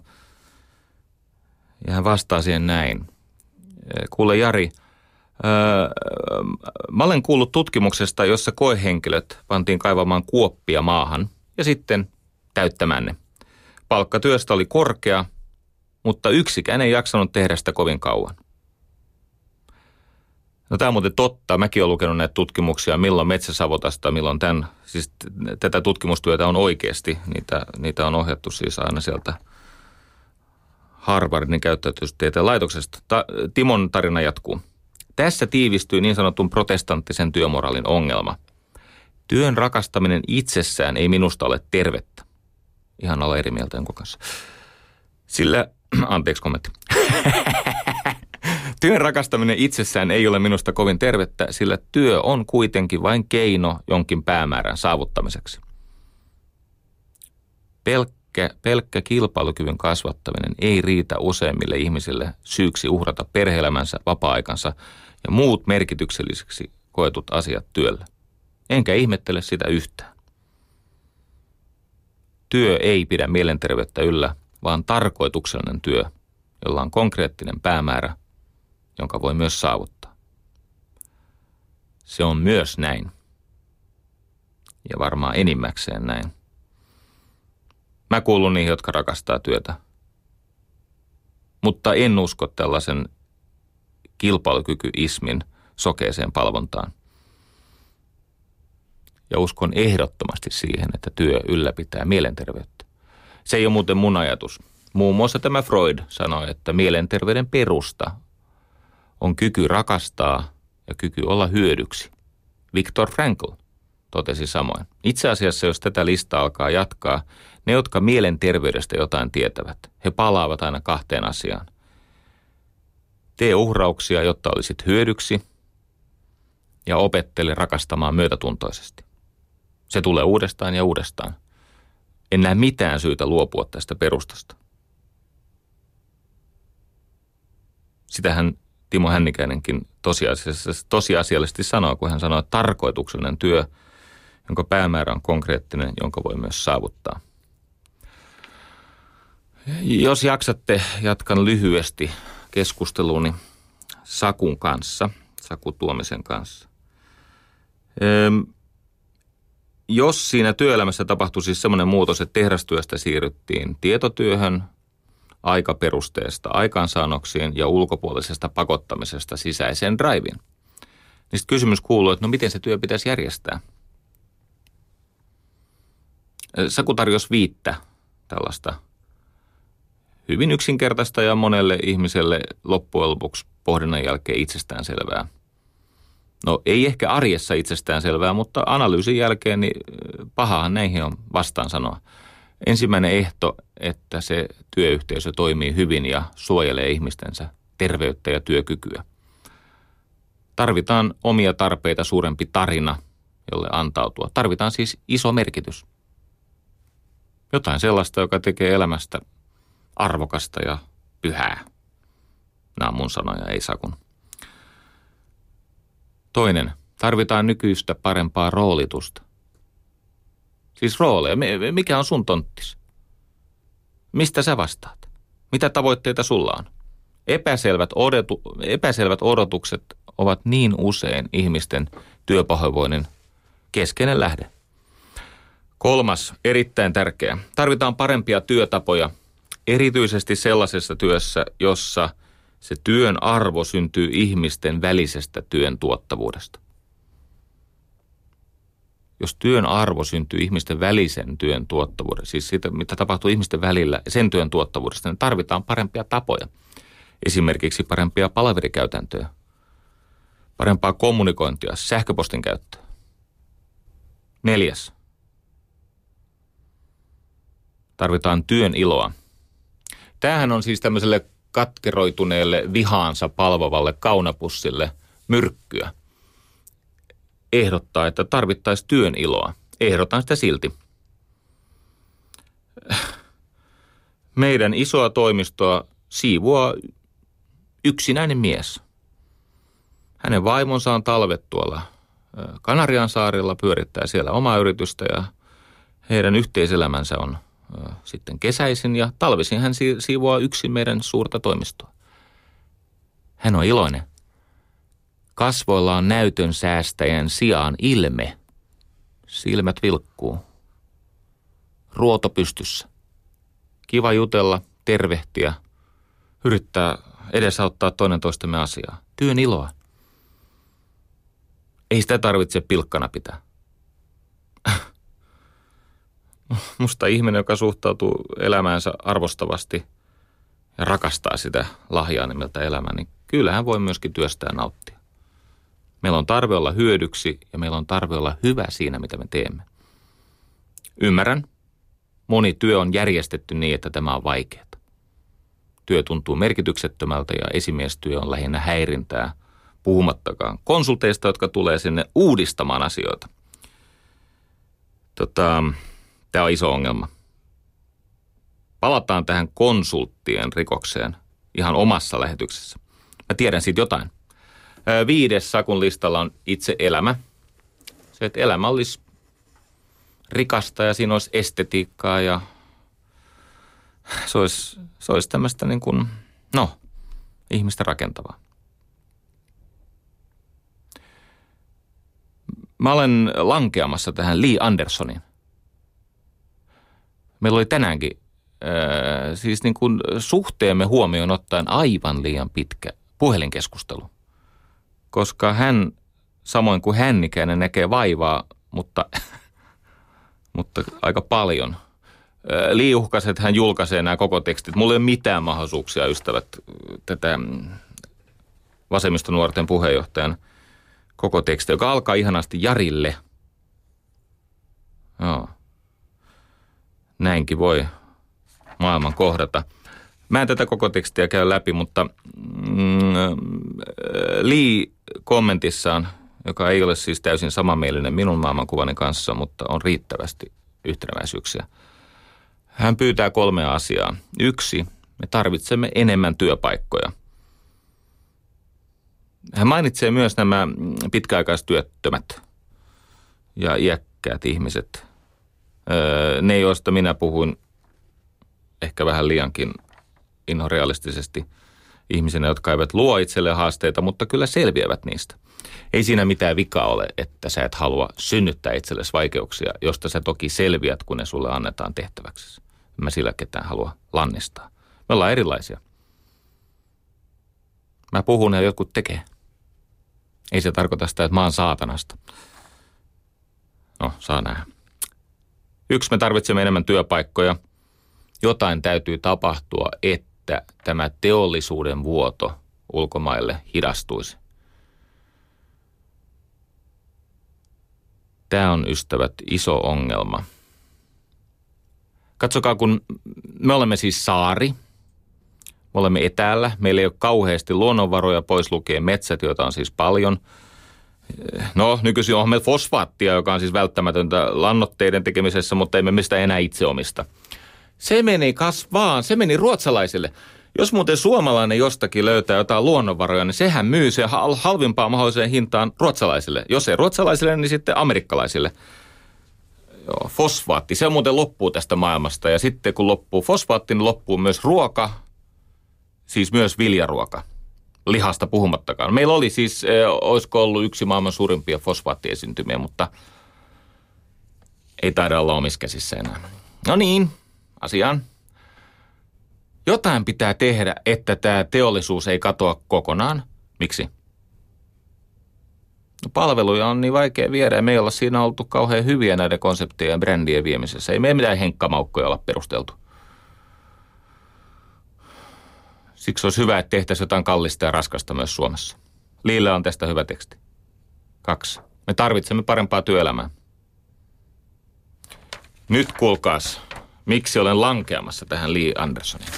Ja hän vastaa siihen näin. Kuule Jari, mä olen kuullut tutkimuksesta, jossa koehenkilöt pantiin kaivamaan kuoppia maahan ja sitten täyttämään ne. Palkkatyöstä oli korkea, mutta yksikään ei jaksanut tehdä sitä kovin kauan. No tämä on muuten totta. Mäkin olen lukenut näitä tutkimuksia, milloin metsäsavotasta, milloin tämän, siis tätä tutkimustyötä on oikeasti. Niitä, niitä on ohjattu siis aina sieltä Harvardin käyttäytystieteen laitoksesta. Ta, Timon tarina jatkuu. Tässä tiivistyy niin sanotun protestanttisen työmoraalin ongelma. Työn rakastaminen itsessään ei minusta ole tervettä. Ihan olla eri mieltä jonkun kanssa. Sillä, anteeksi kommentti. Työn rakastaminen itsessään ei ole minusta kovin tervettä, sillä työ on kuitenkin vain keino jonkin päämäärän saavuttamiseksi. Pelkkä, pelkkä kilpailukyvyn kasvattaminen ei riitä useimmille ihmisille syyksi uhrata perheelämänsä, vapaa-aikansa ja muut merkitykselliseksi koetut asiat työlle. Enkä ihmettele sitä yhtään. Työ ei pidä mielenterveyttä yllä, vaan tarkoituksellinen työ, jolla on konkreettinen päämäärä – jonka voi myös saavuttaa. Se on myös näin. Ja varmaan enimmäkseen näin. Mä kuulun niihin, jotka rakastaa työtä. Mutta en usko tällaisen kilpailukykyismin sokeeseen palvontaan. Ja uskon ehdottomasti siihen, että työ ylläpitää mielenterveyttä. Se ei ole muuten mun ajatus. Muun muassa tämä Freud sanoi, että mielenterveyden perusta on kyky rakastaa ja kyky olla hyödyksi. Viktor Frankl totesi samoin. Itse asiassa, jos tätä listaa alkaa jatkaa, ne, jotka mielenterveydestä jotain tietävät, he palaavat aina kahteen asiaan. Tee uhrauksia, jotta olisit hyödyksi, ja opettele rakastamaan myötätuntoisesti. Se tulee uudestaan ja uudestaan. En näe mitään syytä luopua tästä perustasta. Sitähän Timo Hännikäinenkin tosiasiallisesti, sanoo, kun hän sanoo, että tarkoituksellinen työ, jonka päämäärä on konkreettinen, jonka voi myös saavuttaa. Jos jaksatte, jatkan lyhyesti keskusteluni Sakun kanssa, Saku Tuomisen kanssa. Jos siinä työelämässä tapahtui siis semmoinen muutos, että tehdastyöstä siirryttiin tietotyöhön – aikaperusteesta aikaansaannoksiin ja ulkopuolisesta pakottamisesta sisäiseen driveen. Niin sitten kysymys kuuluu, että no miten se työ pitäisi järjestää? Saku tarjosi viittä tällaista hyvin yksinkertaista ja monelle ihmiselle loppujen lopuksi pohdinnan jälkeen itsestään selvää. No ei ehkä arjessa itsestään selvää, mutta analyysin jälkeen niin pahahan näihin on vastaan sanoa. Ensimmäinen ehto, että se työyhteisö toimii hyvin ja suojelee ihmistensä terveyttä ja työkykyä. Tarvitaan omia tarpeita suurempi tarina, jolle antautua. Tarvitaan siis iso merkitys. Jotain sellaista, joka tekee elämästä arvokasta ja pyhää. Nämä on mun sanoja, ei sakun. Toinen. Tarvitaan nykyistä parempaa roolitusta. Siis rooleja. Mikä on sun tonttis? Mistä sä vastaat? Mitä tavoitteita sulla on? Epäselvät, odotu, epäselvät odotukset ovat niin usein ihmisten työpahoinvoinnin keskeinen lähde. Kolmas, erittäin tärkeä. Tarvitaan parempia työtapoja, erityisesti sellaisessa työssä, jossa se työn arvo syntyy ihmisten välisestä työn tuottavuudesta jos työn arvo syntyy ihmisten välisen työn tuottavuudesta, siis siitä, mitä tapahtuu ihmisten välillä ja sen työn tuottavuudesta, niin tarvitaan parempia tapoja. Esimerkiksi parempia palaverikäytäntöjä, parempaa kommunikointia, sähköpostin käyttöä. Neljäs. Tarvitaan työn iloa. Tämähän on siis tämmöiselle katkeroituneelle vihaansa palvovalle kaunapussille myrkkyä – ehdottaa, että tarvittaisiin työn iloa. Ehdotan sitä silti. Meidän isoa toimistoa siivoaa yksinäinen mies. Hänen vaimonsa on talvet tuolla Kanarian saarilla, pyörittää siellä omaa yritystä ja heidän yhteiselämänsä on sitten kesäisin ja talvisin hän siivoaa yksin meidän suurta toimistoa. Hän on iloinen. Kasvoilla on näytön säästäjän sijaan ilme. Silmät vilkkuu. Ruoto pystyssä. Kiva jutella, tervehtiä, yrittää edesauttaa toinen toistemme asiaa. Työn iloa. Ei sitä tarvitse pilkkana pitää. Musta ihminen, joka suhtautuu elämäänsä arvostavasti ja rakastaa sitä lahjaa nimeltä elämä, niin kyllähän voi myöskin työstää nauttia. Meillä on tarve olla hyödyksi ja meillä on tarve olla hyvä siinä, mitä me teemme. Ymmärrän, moni työ on järjestetty niin, että tämä on vaikeaa. Työ tuntuu merkityksettömältä ja esimiestyö on lähinnä häirintää, puhumattakaan konsulteista, jotka tulee sinne uudistamaan asioita. Tota, Tämä on iso ongelma. Palataan tähän konsulttien rikokseen ihan omassa lähetyksessä. Mä tiedän siitä jotain. Viides Sakun listalla on itse elämä. Se, että elämä olisi rikasta ja siinä olisi estetiikkaa ja se olisi, se olisi tämmöistä niin kuin, no, ihmistä rakentavaa. Mä olen lankeamassa tähän Lee Andersonin – Meillä oli tänäänkin äh, siis niin kuin suhteemme huomioon ottaen aivan liian pitkä puhelinkeskustelu. Koska hän, samoin kuin hännikäinen, näkee vaivaa, mutta, mutta aika paljon. Liuhkas, että hän julkaisee nämä koko tekstit. Mulla ei ole mitään mahdollisuuksia, ystävät, tätä vasemmistonuorten puheenjohtajan koko teksti, joka alkaa ihanasti Jarille. Joo näinkin voi maailman kohdata. Mä en tätä koko tekstiä käy läpi, mutta mm, Lee kommentissaan, joka ei ole siis täysin samanmielinen minun maailmankuvani kanssa, mutta on riittävästi yhtenäväisyyksiä. Hän pyytää kolmea asiaa. Yksi, me tarvitsemme enemmän työpaikkoja. Hän mainitsee myös nämä pitkäaikaistyöttömät ja iäkkäät ihmiset – ne, joista minä puhuin ehkä vähän liiankin inhorealistisesti ihmisenä, jotka eivät luo itselle haasteita, mutta kyllä selviävät niistä. Ei siinä mitään vikaa ole, että sä et halua synnyttää itsellesi vaikeuksia, josta sä toki selviät, kun ne sulle annetaan tehtäväksi. Mä sillä ketään halua lannistaa. Me ollaan erilaisia. Mä puhun ja jotkut tekee. Ei se tarkoita sitä, että mä oon saatanasta. No, saa nähdä. Yksi, me tarvitsemme enemmän työpaikkoja. Jotain täytyy tapahtua, että tämä teollisuuden vuoto ulkomaille hidastuisi. Tämä on, ystävät, iso ongelma. Katsokaa, kun me olemme siis saari, me olemme etäällä, meillä ei ole kauheasti luonnonvaroja pois lukien metsät, joita on siis paljon – No, nykyisin on meillä fosfaattia, joka on siis välttämätöntä lannoitteiden tekemisessä, mutta emme mistä enää itse omista. Se meni kasvaan, se meni ruotsalaisille. Jos muuten suomalainen jostakin löytää jotain luonnonvaroja, niin sehän myy se halvimpaan mahdolliseen hintaan ruotsalaisille. Jos ei ruotsalaisille, niin sitten amerikkalaisille. Joo, fosfaatti, se muuten loppuu tästä maailmasta. Ja sitten kun loppuu fosfaatti, niin loppuu myös ruoka, siis myös viljaruoka lihasta puhumattakaan. Meillä oli siis, eh, olisiko ollut yksi maailman suurimpia fosfaattiesiintymiä, mutta ei taida olla omissa käsissä enää. No niin, asiaan. Jotain pitää tehdä, että tämä teollisuus ei katoa kokonaan. Miksi? No, palveluja on niin vaikea viedä ja me ei olla siinä oltu kauhean hyviä näiden konseptien ja brändien viemisessä. Ei me mitään henkkamaukkoja olla perusteltu. Siksi olisi hyvä, että tehtäisiin jotain kallista ja raskasta myös Suomessa. Liillä on tästä hyvä teksti. Kaksi. Me tarvitsemme parempaa työelämää. Nyt kuulkaas, miksi olen lankeamassa tähän Lee Andersoniin.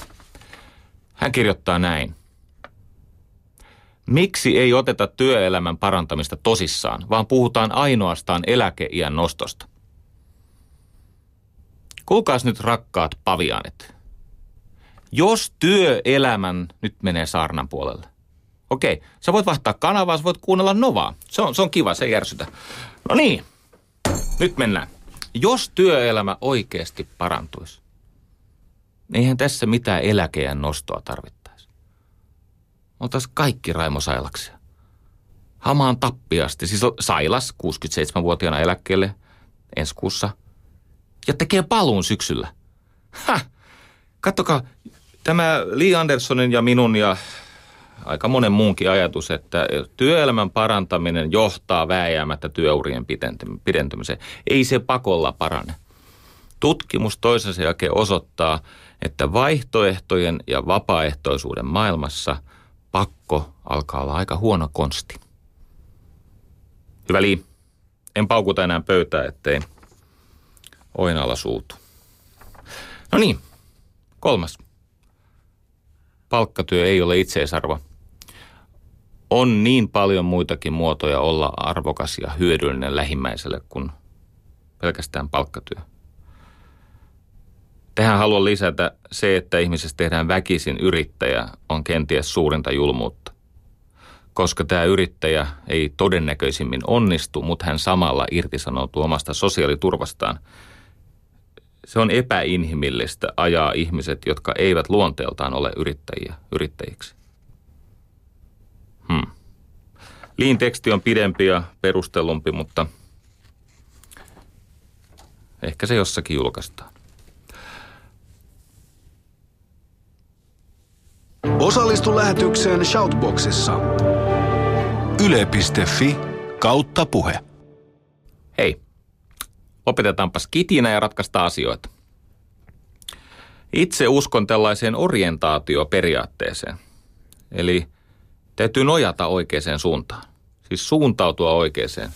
Hän kirjoittaa näin. Miksi ei oteta työelämän parantamista tosissaan, vaan puhutaan ainoastaan eläkeiän nostosta? Kuulkaas nyt rakkaat paviaanit. Jos työelämän, nyt menee saarnan puolelle. Okei, sä voit vaihtaa kanavaa, sä voit kuunnella Novaa. Se on, se on kiva, se ei järsytä. No niin, nyt mennään. Jos työelämä oikeasti parantuisi, eihän tässä mitään eläkeän nostoa tarvittaisi. Oltaisiin kaikki Raimo Sailaksia. Hamaan tappiasti, siis Sailas 67-vuotiaana eläkkeelle ensi kuussa ja tekee paluun syksyllä. Häh! Kattokaa, tämä Lee Andersonin ja minun ja aika monen muunkin ajatus, että työelämän parantaminen johtaa vääjäämättä työurien pidentymiseen. Ei se pakolla parane. Tutkimus toisensa jälkeen osoittaa, että vaihtoehtojen ja vapaaehtoisuuden maailmassa pakko alkaa olla aika huono konsti. Hyvä Lii, en paukuta enää pöytää, ettei oinalla suutu. No niin, kolmas. Palkkatyö ei ole itseisarvo. On niin paljon muitakin muotoja olla arvokas ja hyödyllinen lähimmäiselle kuin pelkästään palkkatyö. Tähän haluan lisätä se, että ihmisestä tehdään väkisin yrittäjä, on kenties suurinta julmuutta. Koska tämä yrittäjä ei todennäköisimmin onnistu, mutta hän samalla irtisanoutuu omasta sosiaaliturvastaan. Se on epäinhimillistä ajaa ihmiset, jotka eivät luonteeltaan ole yrittäjiä, yrittäjiksi. Hmm. Liin teksti on pidempi ja perustellumpi, mutta ehkä se jossakin julkaistaan. Osallistu lähetykseen Shoutboxissa. Yle.fi kautta puhe. Hei, lopetetaanpas kitinä ja ratkaista asioita. Itse uskon tällaiseen orientaatioperiaatteeseen. Eli täytyy nojata oikeaan suuntaan. Siis suuntautua oikeaan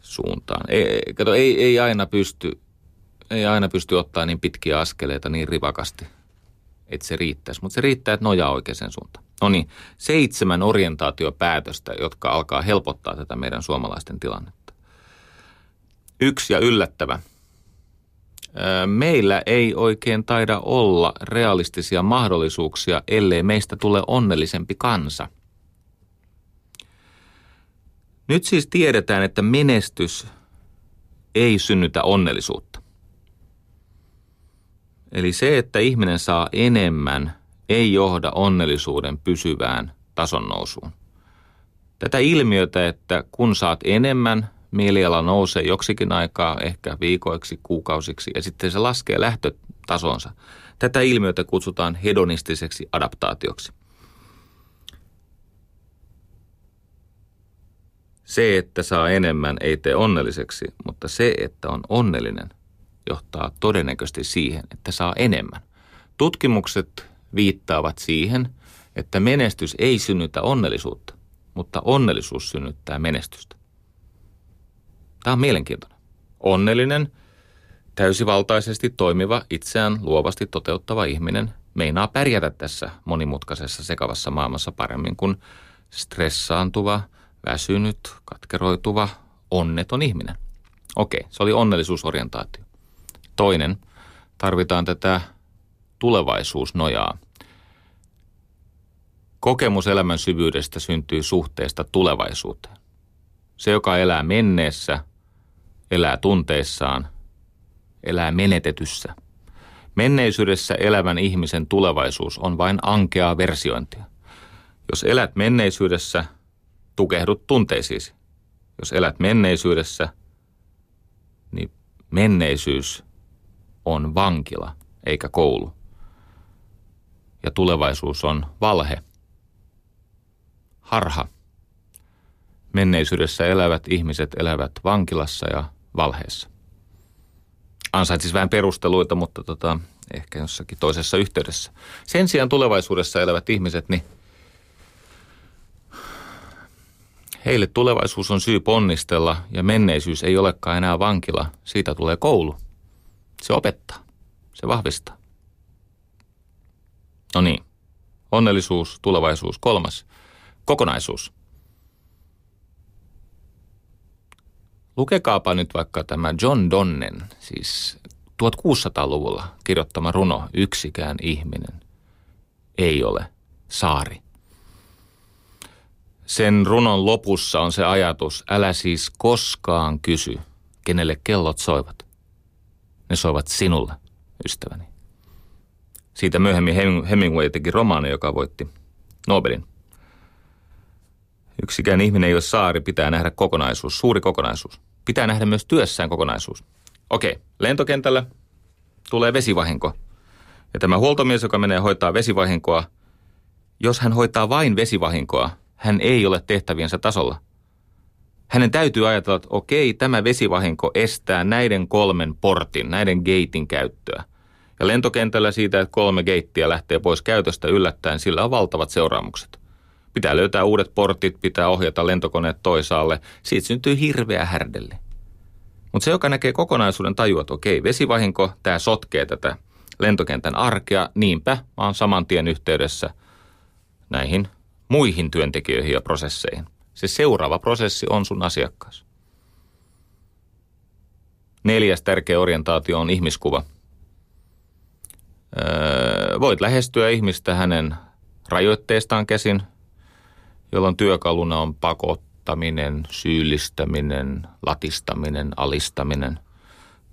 suuntaan. Ei, kato, ei, ei, aina pysty, ei aina pysty ottaa niin pitkiä askeleita niin rivakasti – että se riittäisi, mutta se riittää, että nojaa oikeaan suuntaan. No niin, seitsemän orientaatiopäätöstä, jotka alkaa helpottaa tätä meidän suomalaisten tilannetta. Yksi ja yllättävä. Meillä ei oikein taida olla realistisia mahdollisuuksia, ellei meistä tule onnellisempi kansa. Nyt siis tiedetään, että menestys ei synnytä onnellisuutta. Eli se, että ihminen saa enemmän, ei johda onnellisuuden pysyvään tason nousuun. Tätä ilmiötä, että kun saat enemmän, mieliala nousee joksikin aikaa, ehkä viikoiksi, kuukausiksi, ja sitten se laskee lähtötasonsa. Tätä ilmiötä kutsutaan hedonistiseksi adaptaatioksi. Se, että saa enemmän, ei tee onnelliseksi, mutta se, että on onnellinen – johtaa todennäköisesti siihen, että saa enemmän. Tutkimukset viittaavat siihen, että menestys ei synnytä onnellisuutta, mutta onnellisuus synnyttää menestystä. Tämä on mielenkiintoinen. Onnellinen, täysivaltaisesti toimiva, itseään luovasti toteuttava ihminen meinaa pärjätä tässä monimutkaisessa sekavassa maailmassa paremmin kuin stressaantuva, väsynyt, katkeroituva, onneton ihminen. Okei, se oli onnellisuusorientaatio. Toinen, tarvitaan tätä tulevaisuusnojaa. Kokemus elämän syvyydestä syntyy suhteesta tulevaisuuteen. Se, joka elää menneessä, elää tunteissaan, elää menetetyssä. Menneisyydessä elävän ihmisen tulevaisuus on vain ankeaa versiointia. Jos elät menneisyydessä, tukehdut tunteisiisi. Jos elät menneisyydessä, niin menneisyys on vankila eikä koulu. Ja tulevaisuus on valhe, harha. Menneisyydessä elävät ihmiset elävät vankilassa ja valheessa. Ansaitsis vähän perusteluita, mutta tota, ehkä jossakin toisessa yhteydessä. Sen sijaan tulevaisuudessa elävät ihmiset, niin heille tulevaisuus on syy ponnistella ja menneisyys ei olekaan enää vankila. Siitä tulee koulu. Se opettaa. Se vahvistaa. No niin. Onnellisuus, tulevaisuus, kolmas. Kokonaisuus. Lukekaapa nyt vaikka tämä John Donnen, siis 1600-luvulla kirjoittama runo Yksikään ihminen ei ole saari. Sen runon lopussa on se ajatus, älä siis koskaan kysy, kenelle kellot soivat. Ne soivat sinulle, ystäväni. Siitä myöhemmin Hemingway teki romaani, joka voitti Nobelin. Yksikään ihminen ei ole saari, pitää nähdä kokonaisuus, suuri kokonaisuus. Pitää nähdä myös työssään kokonaisuus. Okei, lentokentällä tulee vesivahinko. Ja tämä huoltomies, joka menee hoitaa vesivahinkoa, jos hän hoitaa vain vesivahinkoa, hän ei ole tehtäviensä tasolla. Hänen täytyy ajatella, että okei, tämä vesivahinko estää näiden kolmen portin, näiden geitin käyttöä. Ja lentokentällä siitä, että kolme geittiä lähtee pois käytöstä yllättäen, sillä on valtavat seuraamukset. Pitää löytää uudet portit, pitää ohjata lentokoneet toisaalle. Siitä syntyy hirveä härdelle. Mutta se, joka näkee kokonaisuuden, tajuaa, että okei, vesivahinko, tämä sotkee tätä lentokentän arkea, niinpä mä oon saman tien yhteydessä näihin muihin työntekijöihin ja prosesseihin. Se seuraava prosessi on sun asiakkaas. Neljäs tärkeä orientaatio on ihmiskuva. Öö, voit lähestyä ihmistä hänen rajoitteestaan käsin, jolloin työkaluna on pakottaminen, syyllistäminen, latistaminen, alistaminen.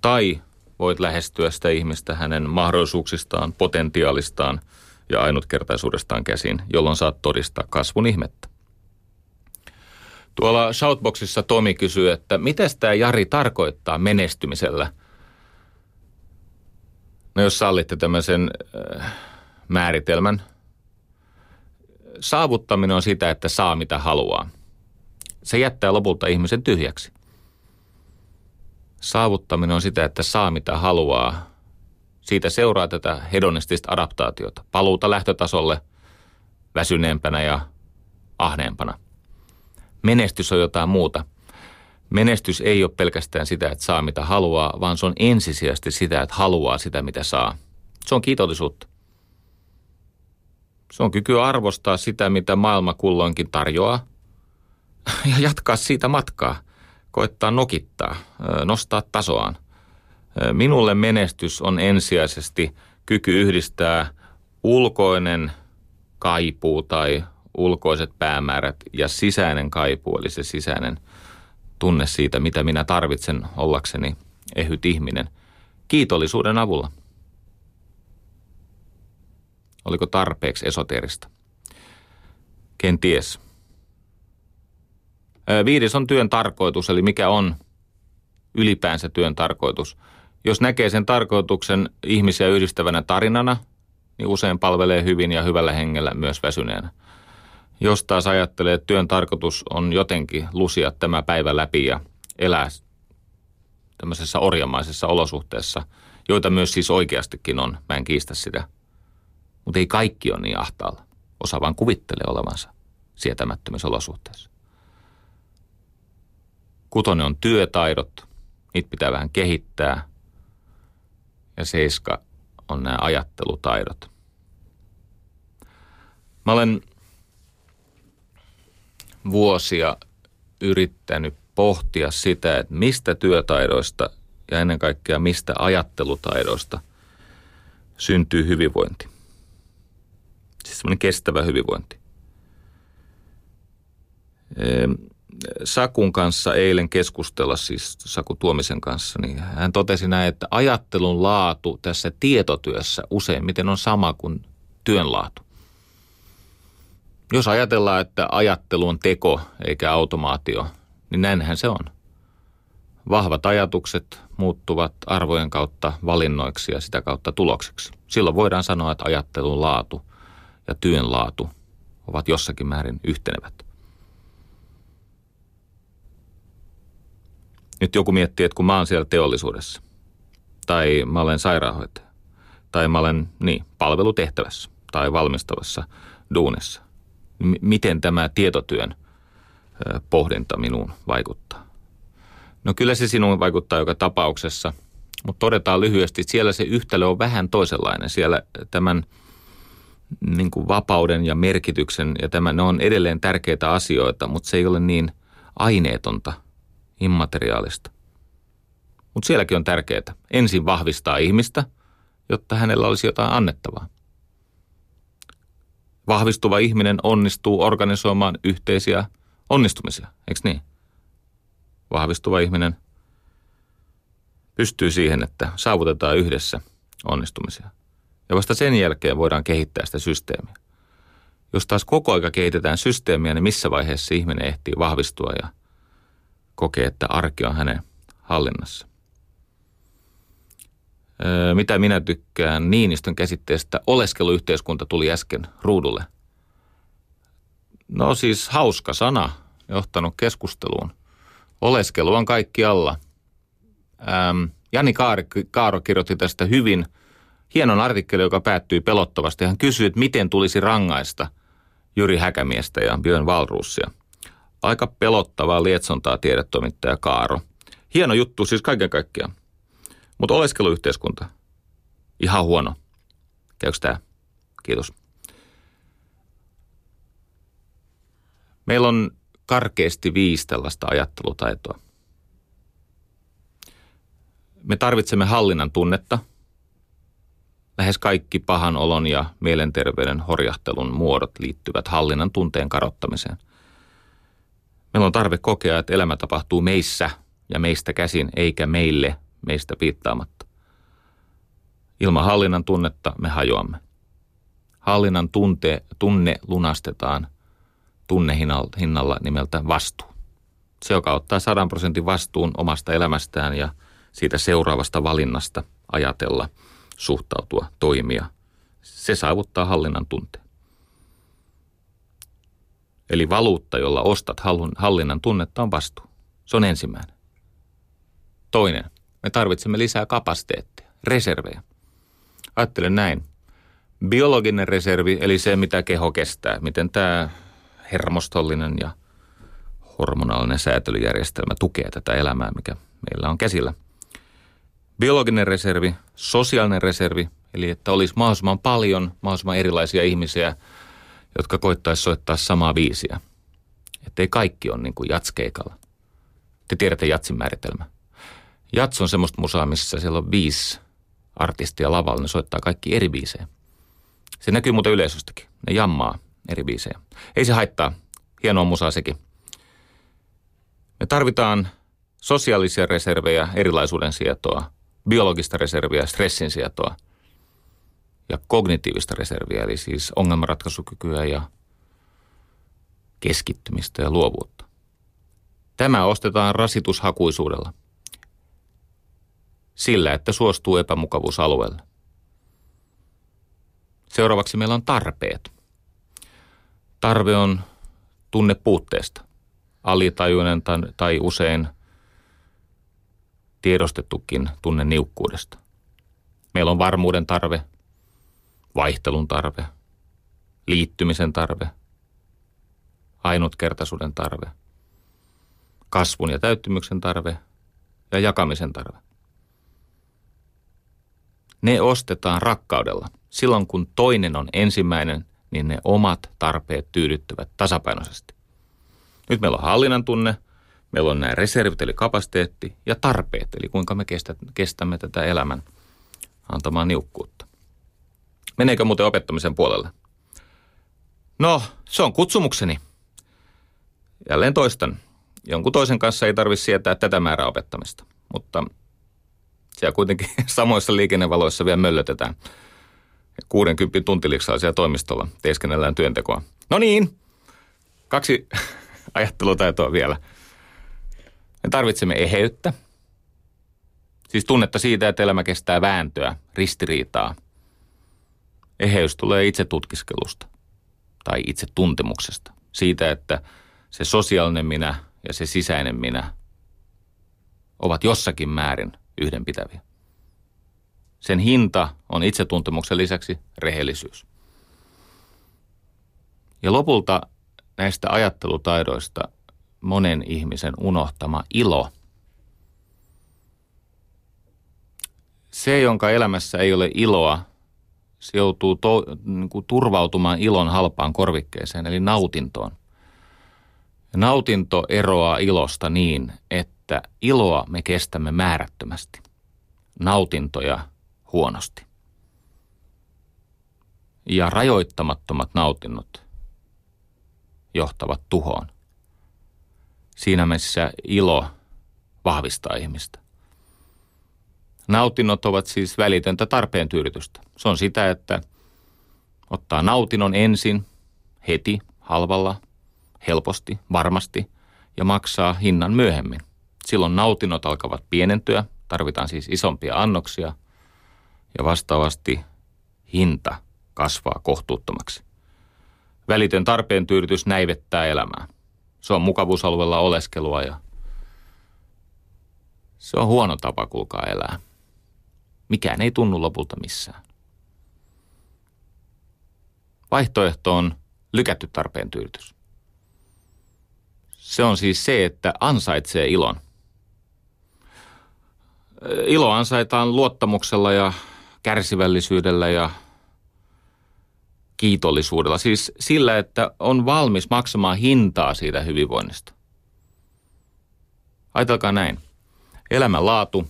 Tai voit lähestyä sitä ihmistä hänen mahdollisuuksistaan, potentiaalistaan ja ainutkertaisuudestaan käsin, jolloin saat todistaa kasvun ihmettä. Tuolla Shoutboxissa Tomi kysyy, että mitä tämä Jari tarkoittaa menestymisellä? No jos sallitte tämmöisen äh, määritelmän. Saavuttaminen on sitä, että saa mitä haluaa. Se jättää lopulta ihmisen tyhjäksi. Saavuttaminen on sitä, että saa mitä haluaa. Siitä seuraa tätä hedonistista adaptaatiota, paluuta lähtötasolle väsyneempänä ja ahneempana. Menestys on jotain muuta. Menestys ei ole pelkästään sitä, että saa mitä haluaa, vaan se on ensisijaisesti sitä, että haluaa sitä, mitä saa. Se on kiitollisuutta. Se on kyky arvostaa sitä, mitä maailma kulloinkin tarjoaa ja jatkaa siitä matkaa – koittaa nokittaa, nostaa tasoaan. Minulle menestys on ensisijaisesti kyky yhdistää ulkoinen kaipuu tai ulkoiset päämäärät ja sisäinen kaipuu, eli se sisäinen tunne siitä, mitä minä tarvitsen ollakseni ehyt ihminen, kiitollisuuden avulla. Oliko tarpeeksi esoterista? Kenties. Viides on työn tarkoitus, eli mikä on ylipäänsä työn tarkoitus. Jos näkee sen tarkoituksen ihmisiä yhdistävänä tarinana, niin usein palvelee hyvin ja hyvällä hengellä myös väsyneenä. Jos taas ajattelee, että työn tarkoitus on jotenkin lusia tämä päivä läpi ja elää tämmöisessä orjamaisessa olosuhteessa, joita myös siis oikeastikin on, mä en kiistä sitä. Mutta ei kaikki ole niin ahtaalla. Osa vaan kuvittelee olevansa sietämättömissä olosuhteissa. Kutonen on työtaidot, niitä pitää vähän kehittää. Ja seiska on nämä ajattelutaidot. Mä olen vuosia yrittänyt pohtia sitä, että mistä työtaidoista ja ennen kaikkea mistä ajattelutaidoista syntyy hyvinvointi. Siis semmoinen kestävä hyvinvointi. Sakun kanssa eilen keskustella, siis Saku Tuomisen kanssa, niin hän totesi näin, että ajattelun laatu tässä tietotyössä useimmiten on sama kuin työn laatu. Jos ajatellaan, että ajattelu on teko eikä automaatio, niin näinhän se on. Vahvat ajatukset muuttuvat arvojen kautta valinnoiksi ja sitä kautta tulokseksi. Silloin voidaan sanoa, että ajattelun laatu ja työn laatu ovat jossakin määrin yhtenevät. Nyt joku miettii, että kun mä oon siellä teollisuudessa, tai mä olen sairaanhoitaja, tai mä olen niin, palvelutehtävässä tai valmistavassa duunissa, niin miten tämä tietotyön pohdinta minuun vaikuttaa? No kyllä se sinuun vaikuttaa joka tapauksessa, mutta todetaan lyhyesti, että siellä se yhtälö on vähän toisenlainen. Siellä tämän niin kuin vapauden ja merkityksen ja tämä, ne on edelleen tärkeitä asioita, mutta se ei ole niin aineetonta – immateriaalista. Mutta sielläkin on tärkeää ensin vahvistaa ihmistä, jotta hänellä olisi jotain annettavaa. Vahvistuva ihminen onnistuu organisoimaan yhteisiä onnistumisia, eikö niin? Vahvistuva ihminen pystyy siihen, että saavutetaan yhdessä onnistumisia. Ja vasta sen jälkeen voidaan kehittää sitä systeemiä. Jos taas koko aika kehitetään systeemiä, niin missä vaiheessa ihminen ehtii vahvistua ja kokee, että arki on hänen hallinnassa. Öö, mitä minä tykkään Niinistön käsitteestä oleskeluyhteiskunta tuli äsken ruudulle. No siis hauska sana, johtanut keskusteluun. Oleskelu on kaikki alla. Jani Kaaro kirjoitti tästä hyvin hienon artikkeli, joka päättyi pelottavasti. Hän kysyi, että miten tulisi rangaista Jyri Häkämiestä ja Björn Valruussia. Aika pelottavaa lietsontaa tiedetoimittaja Kaaro. Hieno juttu siis kaiken kaikkiaan. Mutta oleskeluyhteiskunta, ihan huono. Käykö tämä? Kiitos. Meillä on karkeasti viisi tällaista ajattelutaitoa. Me tarvitsemme hallinnan tunnetta. Lähes kaikki pahan olon ja mielenterveyden horjahtelun muodot liittyvät hallinnan tunteen karottamiseen. Meillä on tarve kokea, että elämä tapahtuu meissä ja meistä käsin, eikä meille meistä piittaamatta. Ilman hallinnan tunnetta me hajoamme. Hallinnan tunte, tunne lunastetaan tunnehinnalla nimeltä vastuu. Se, joka ottaa sadan prosentin vastuun omasta elämästään ja siitä seuraavasta valinnasta ajatella, suhtautua, toimia, se saavuttaa hallinnan tunteen. Eli valuutta, jolla ostat hallinnan tunnetta, on vastuu. Se on ensimmäinen. Toinen – me tarvitsemme lisää kapasiteettia, reservejä. Ajattelen näin. Biologinen reservi, eli se mitä keho kestää, miten tämä hermostollinen ja hormonaalinen säätelyjärjestelmä tukee tätä elämää, mikä meillä on käsillä. Biologinen reservi, sosiaalinen reservi, eli että olisi mahdollisimman paljon, mahdollisimman erilaisia ihmisiä, jotka koittaisi soittaa samaa biisiä. Että ei kaikki ole niin kuin jatskeikalla. Te tiedätte jatsin määritelmä. Jats on semmoista musaa, missä siellä on viisi artistia lavalla, ne soittaa kaikki eri biisejä. Se näkyy muuten yleisöstäkin. Ne jammaa eri biisejä. Ei se haittaa. Hienoa musaa sekin. Me tarvitaan sosiaalisia reservejä, erilaisuuden sietoa, biologista reserviä, stressin sietoa ja kognitiivista reserviä, eli siis ongelmanratkaisukykyä ja keskittymistä ja luovuutta. Tämä ostetaan rasitushakuisuudella sillä, että suostuu epämukavuusalueelle. Seuraavaksi meillä on tarpeet. Tarve on tunne puutteesta, alitajuinen tai usein tiedostettukin tunne niukkuudesta. Meillä on varmuuden tarve, vaihtelun tarve, liittymisen tarve, ainutkertaisuuden tarve, kasvun ja täyttymyksen tarve ja jakamisen tarve ne ostetaan rakkaudella. Silloin kun toinen on ensimmäinen, niin ne omat tarpeet tyydyttävät tasapainoisesti. Nyt meillä on hallinnan tunne, meillä on nämä reservit eli kapasiteetti ja tarpeet, eli kuinka me kestämme tätä elämän antamaan niukkuutta. Meneekö muuten opettamisen puolelle? No, se on kutsumukseni. Jälleen toistan. Jonkun toisen kanssa ei tarvitse sietää tätä määrää opettamista, mutta siellä kuitenkin samoissa liikennevaloissa vielä möllötetään. 60 tuntiliksaa siellä toimistolla teeskennellään työntekoa. No niin, kaksi ajattelutaitoa vielä. Me tarvitsemme eheyttä. Siis tunnetta siitä, että elämä kestää vääntöä, ristiriitaa. Eheys tulee itse tutkiskelusta tai itse tuntemuksesta. Siitä, että se sosiaalinen minä ja se sisäinen minä ovat jossakin määrin yhdenpitäviä. Sen hinta on itsetuntemuksen lisäksi rehellisyys. Ja lopulta näistä ajattelutaidoista monen ihmisen unohtama ilo. Se, jonka elämässä ei ole iloa, se joutuu to, niin kuin turvautumaan ilon halpaan korvikkeeseen, eli nautintoon. Nautinto eroaa ilosta niin, että iloa me kestämme määrättömästi, nautintoja huonosti. Ja rajoittamattomat nautinnot johtavat tuhoon. Siinä missä ilo vahvistaa ihmistä. Nautinnot ovat siis välitöntä tarpeen tyydytystä. Se on sitä, että ottaa nautinnon ensin, heti, halvalla, helposti, varmasti ja maksaa hinnan myöhemmin. Silloin nautinnot alkavat pienentyä, tarvitaan siis isompia annoksia ja vastaavasti hinta kasvaa kohtuuttomaksi. Välitön tarpeen tyydytys näivettää elämää. Se on mukavuusalueella oleskelua ja se on huono tapa kulkaa elää. Mikään ei tunnu lopulta missään. Vaihtoehto on lykätty tarpeen tyydytys. Se on siis se, että ansaitsee ilon. Ilo ansaitaan luottamuksella ja kärsivällisyydellä ja kiitollisuudella. Siis sillä, että on valmis maksamaan hintaa siitä hyvinvoinnista. Ajatelkaa näin. Elämän laatu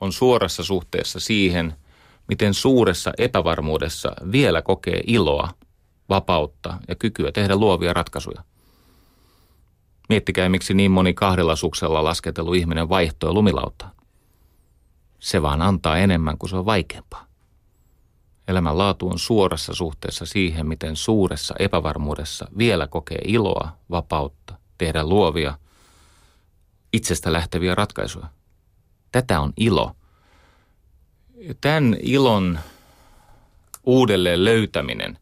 on suorassa suhteessa siihen, miten suuressa epävarmuudessa vielä kokee iloa, vapautta ja kykyä tehdä luovia ratkaisuja. Miettikää, miksi niin moni kahdella suksella lasketellut ihminen vaihtoi lumilauttaan. Se vaan antaa enemmän kuin se on vaikeampaa. Elämän laatu on suorassa suhteessa siihen, miten suuressa epävarmuudessa vielä kokee iloa, vapautta, tehdä luovia, itsestä lähteviä ratkaisuja. Tätä on ilo. Tämän ilon uudelleen löytäminen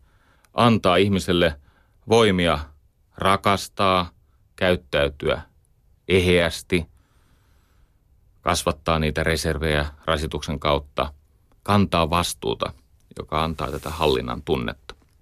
antaa ihmiselle voimia rakastaa, käyttäytyä eheästi, kasvattaa niitä reservejä rasituksen kautta, kantaa vastuuta, joka antaa tätä hallinnan tunnetta.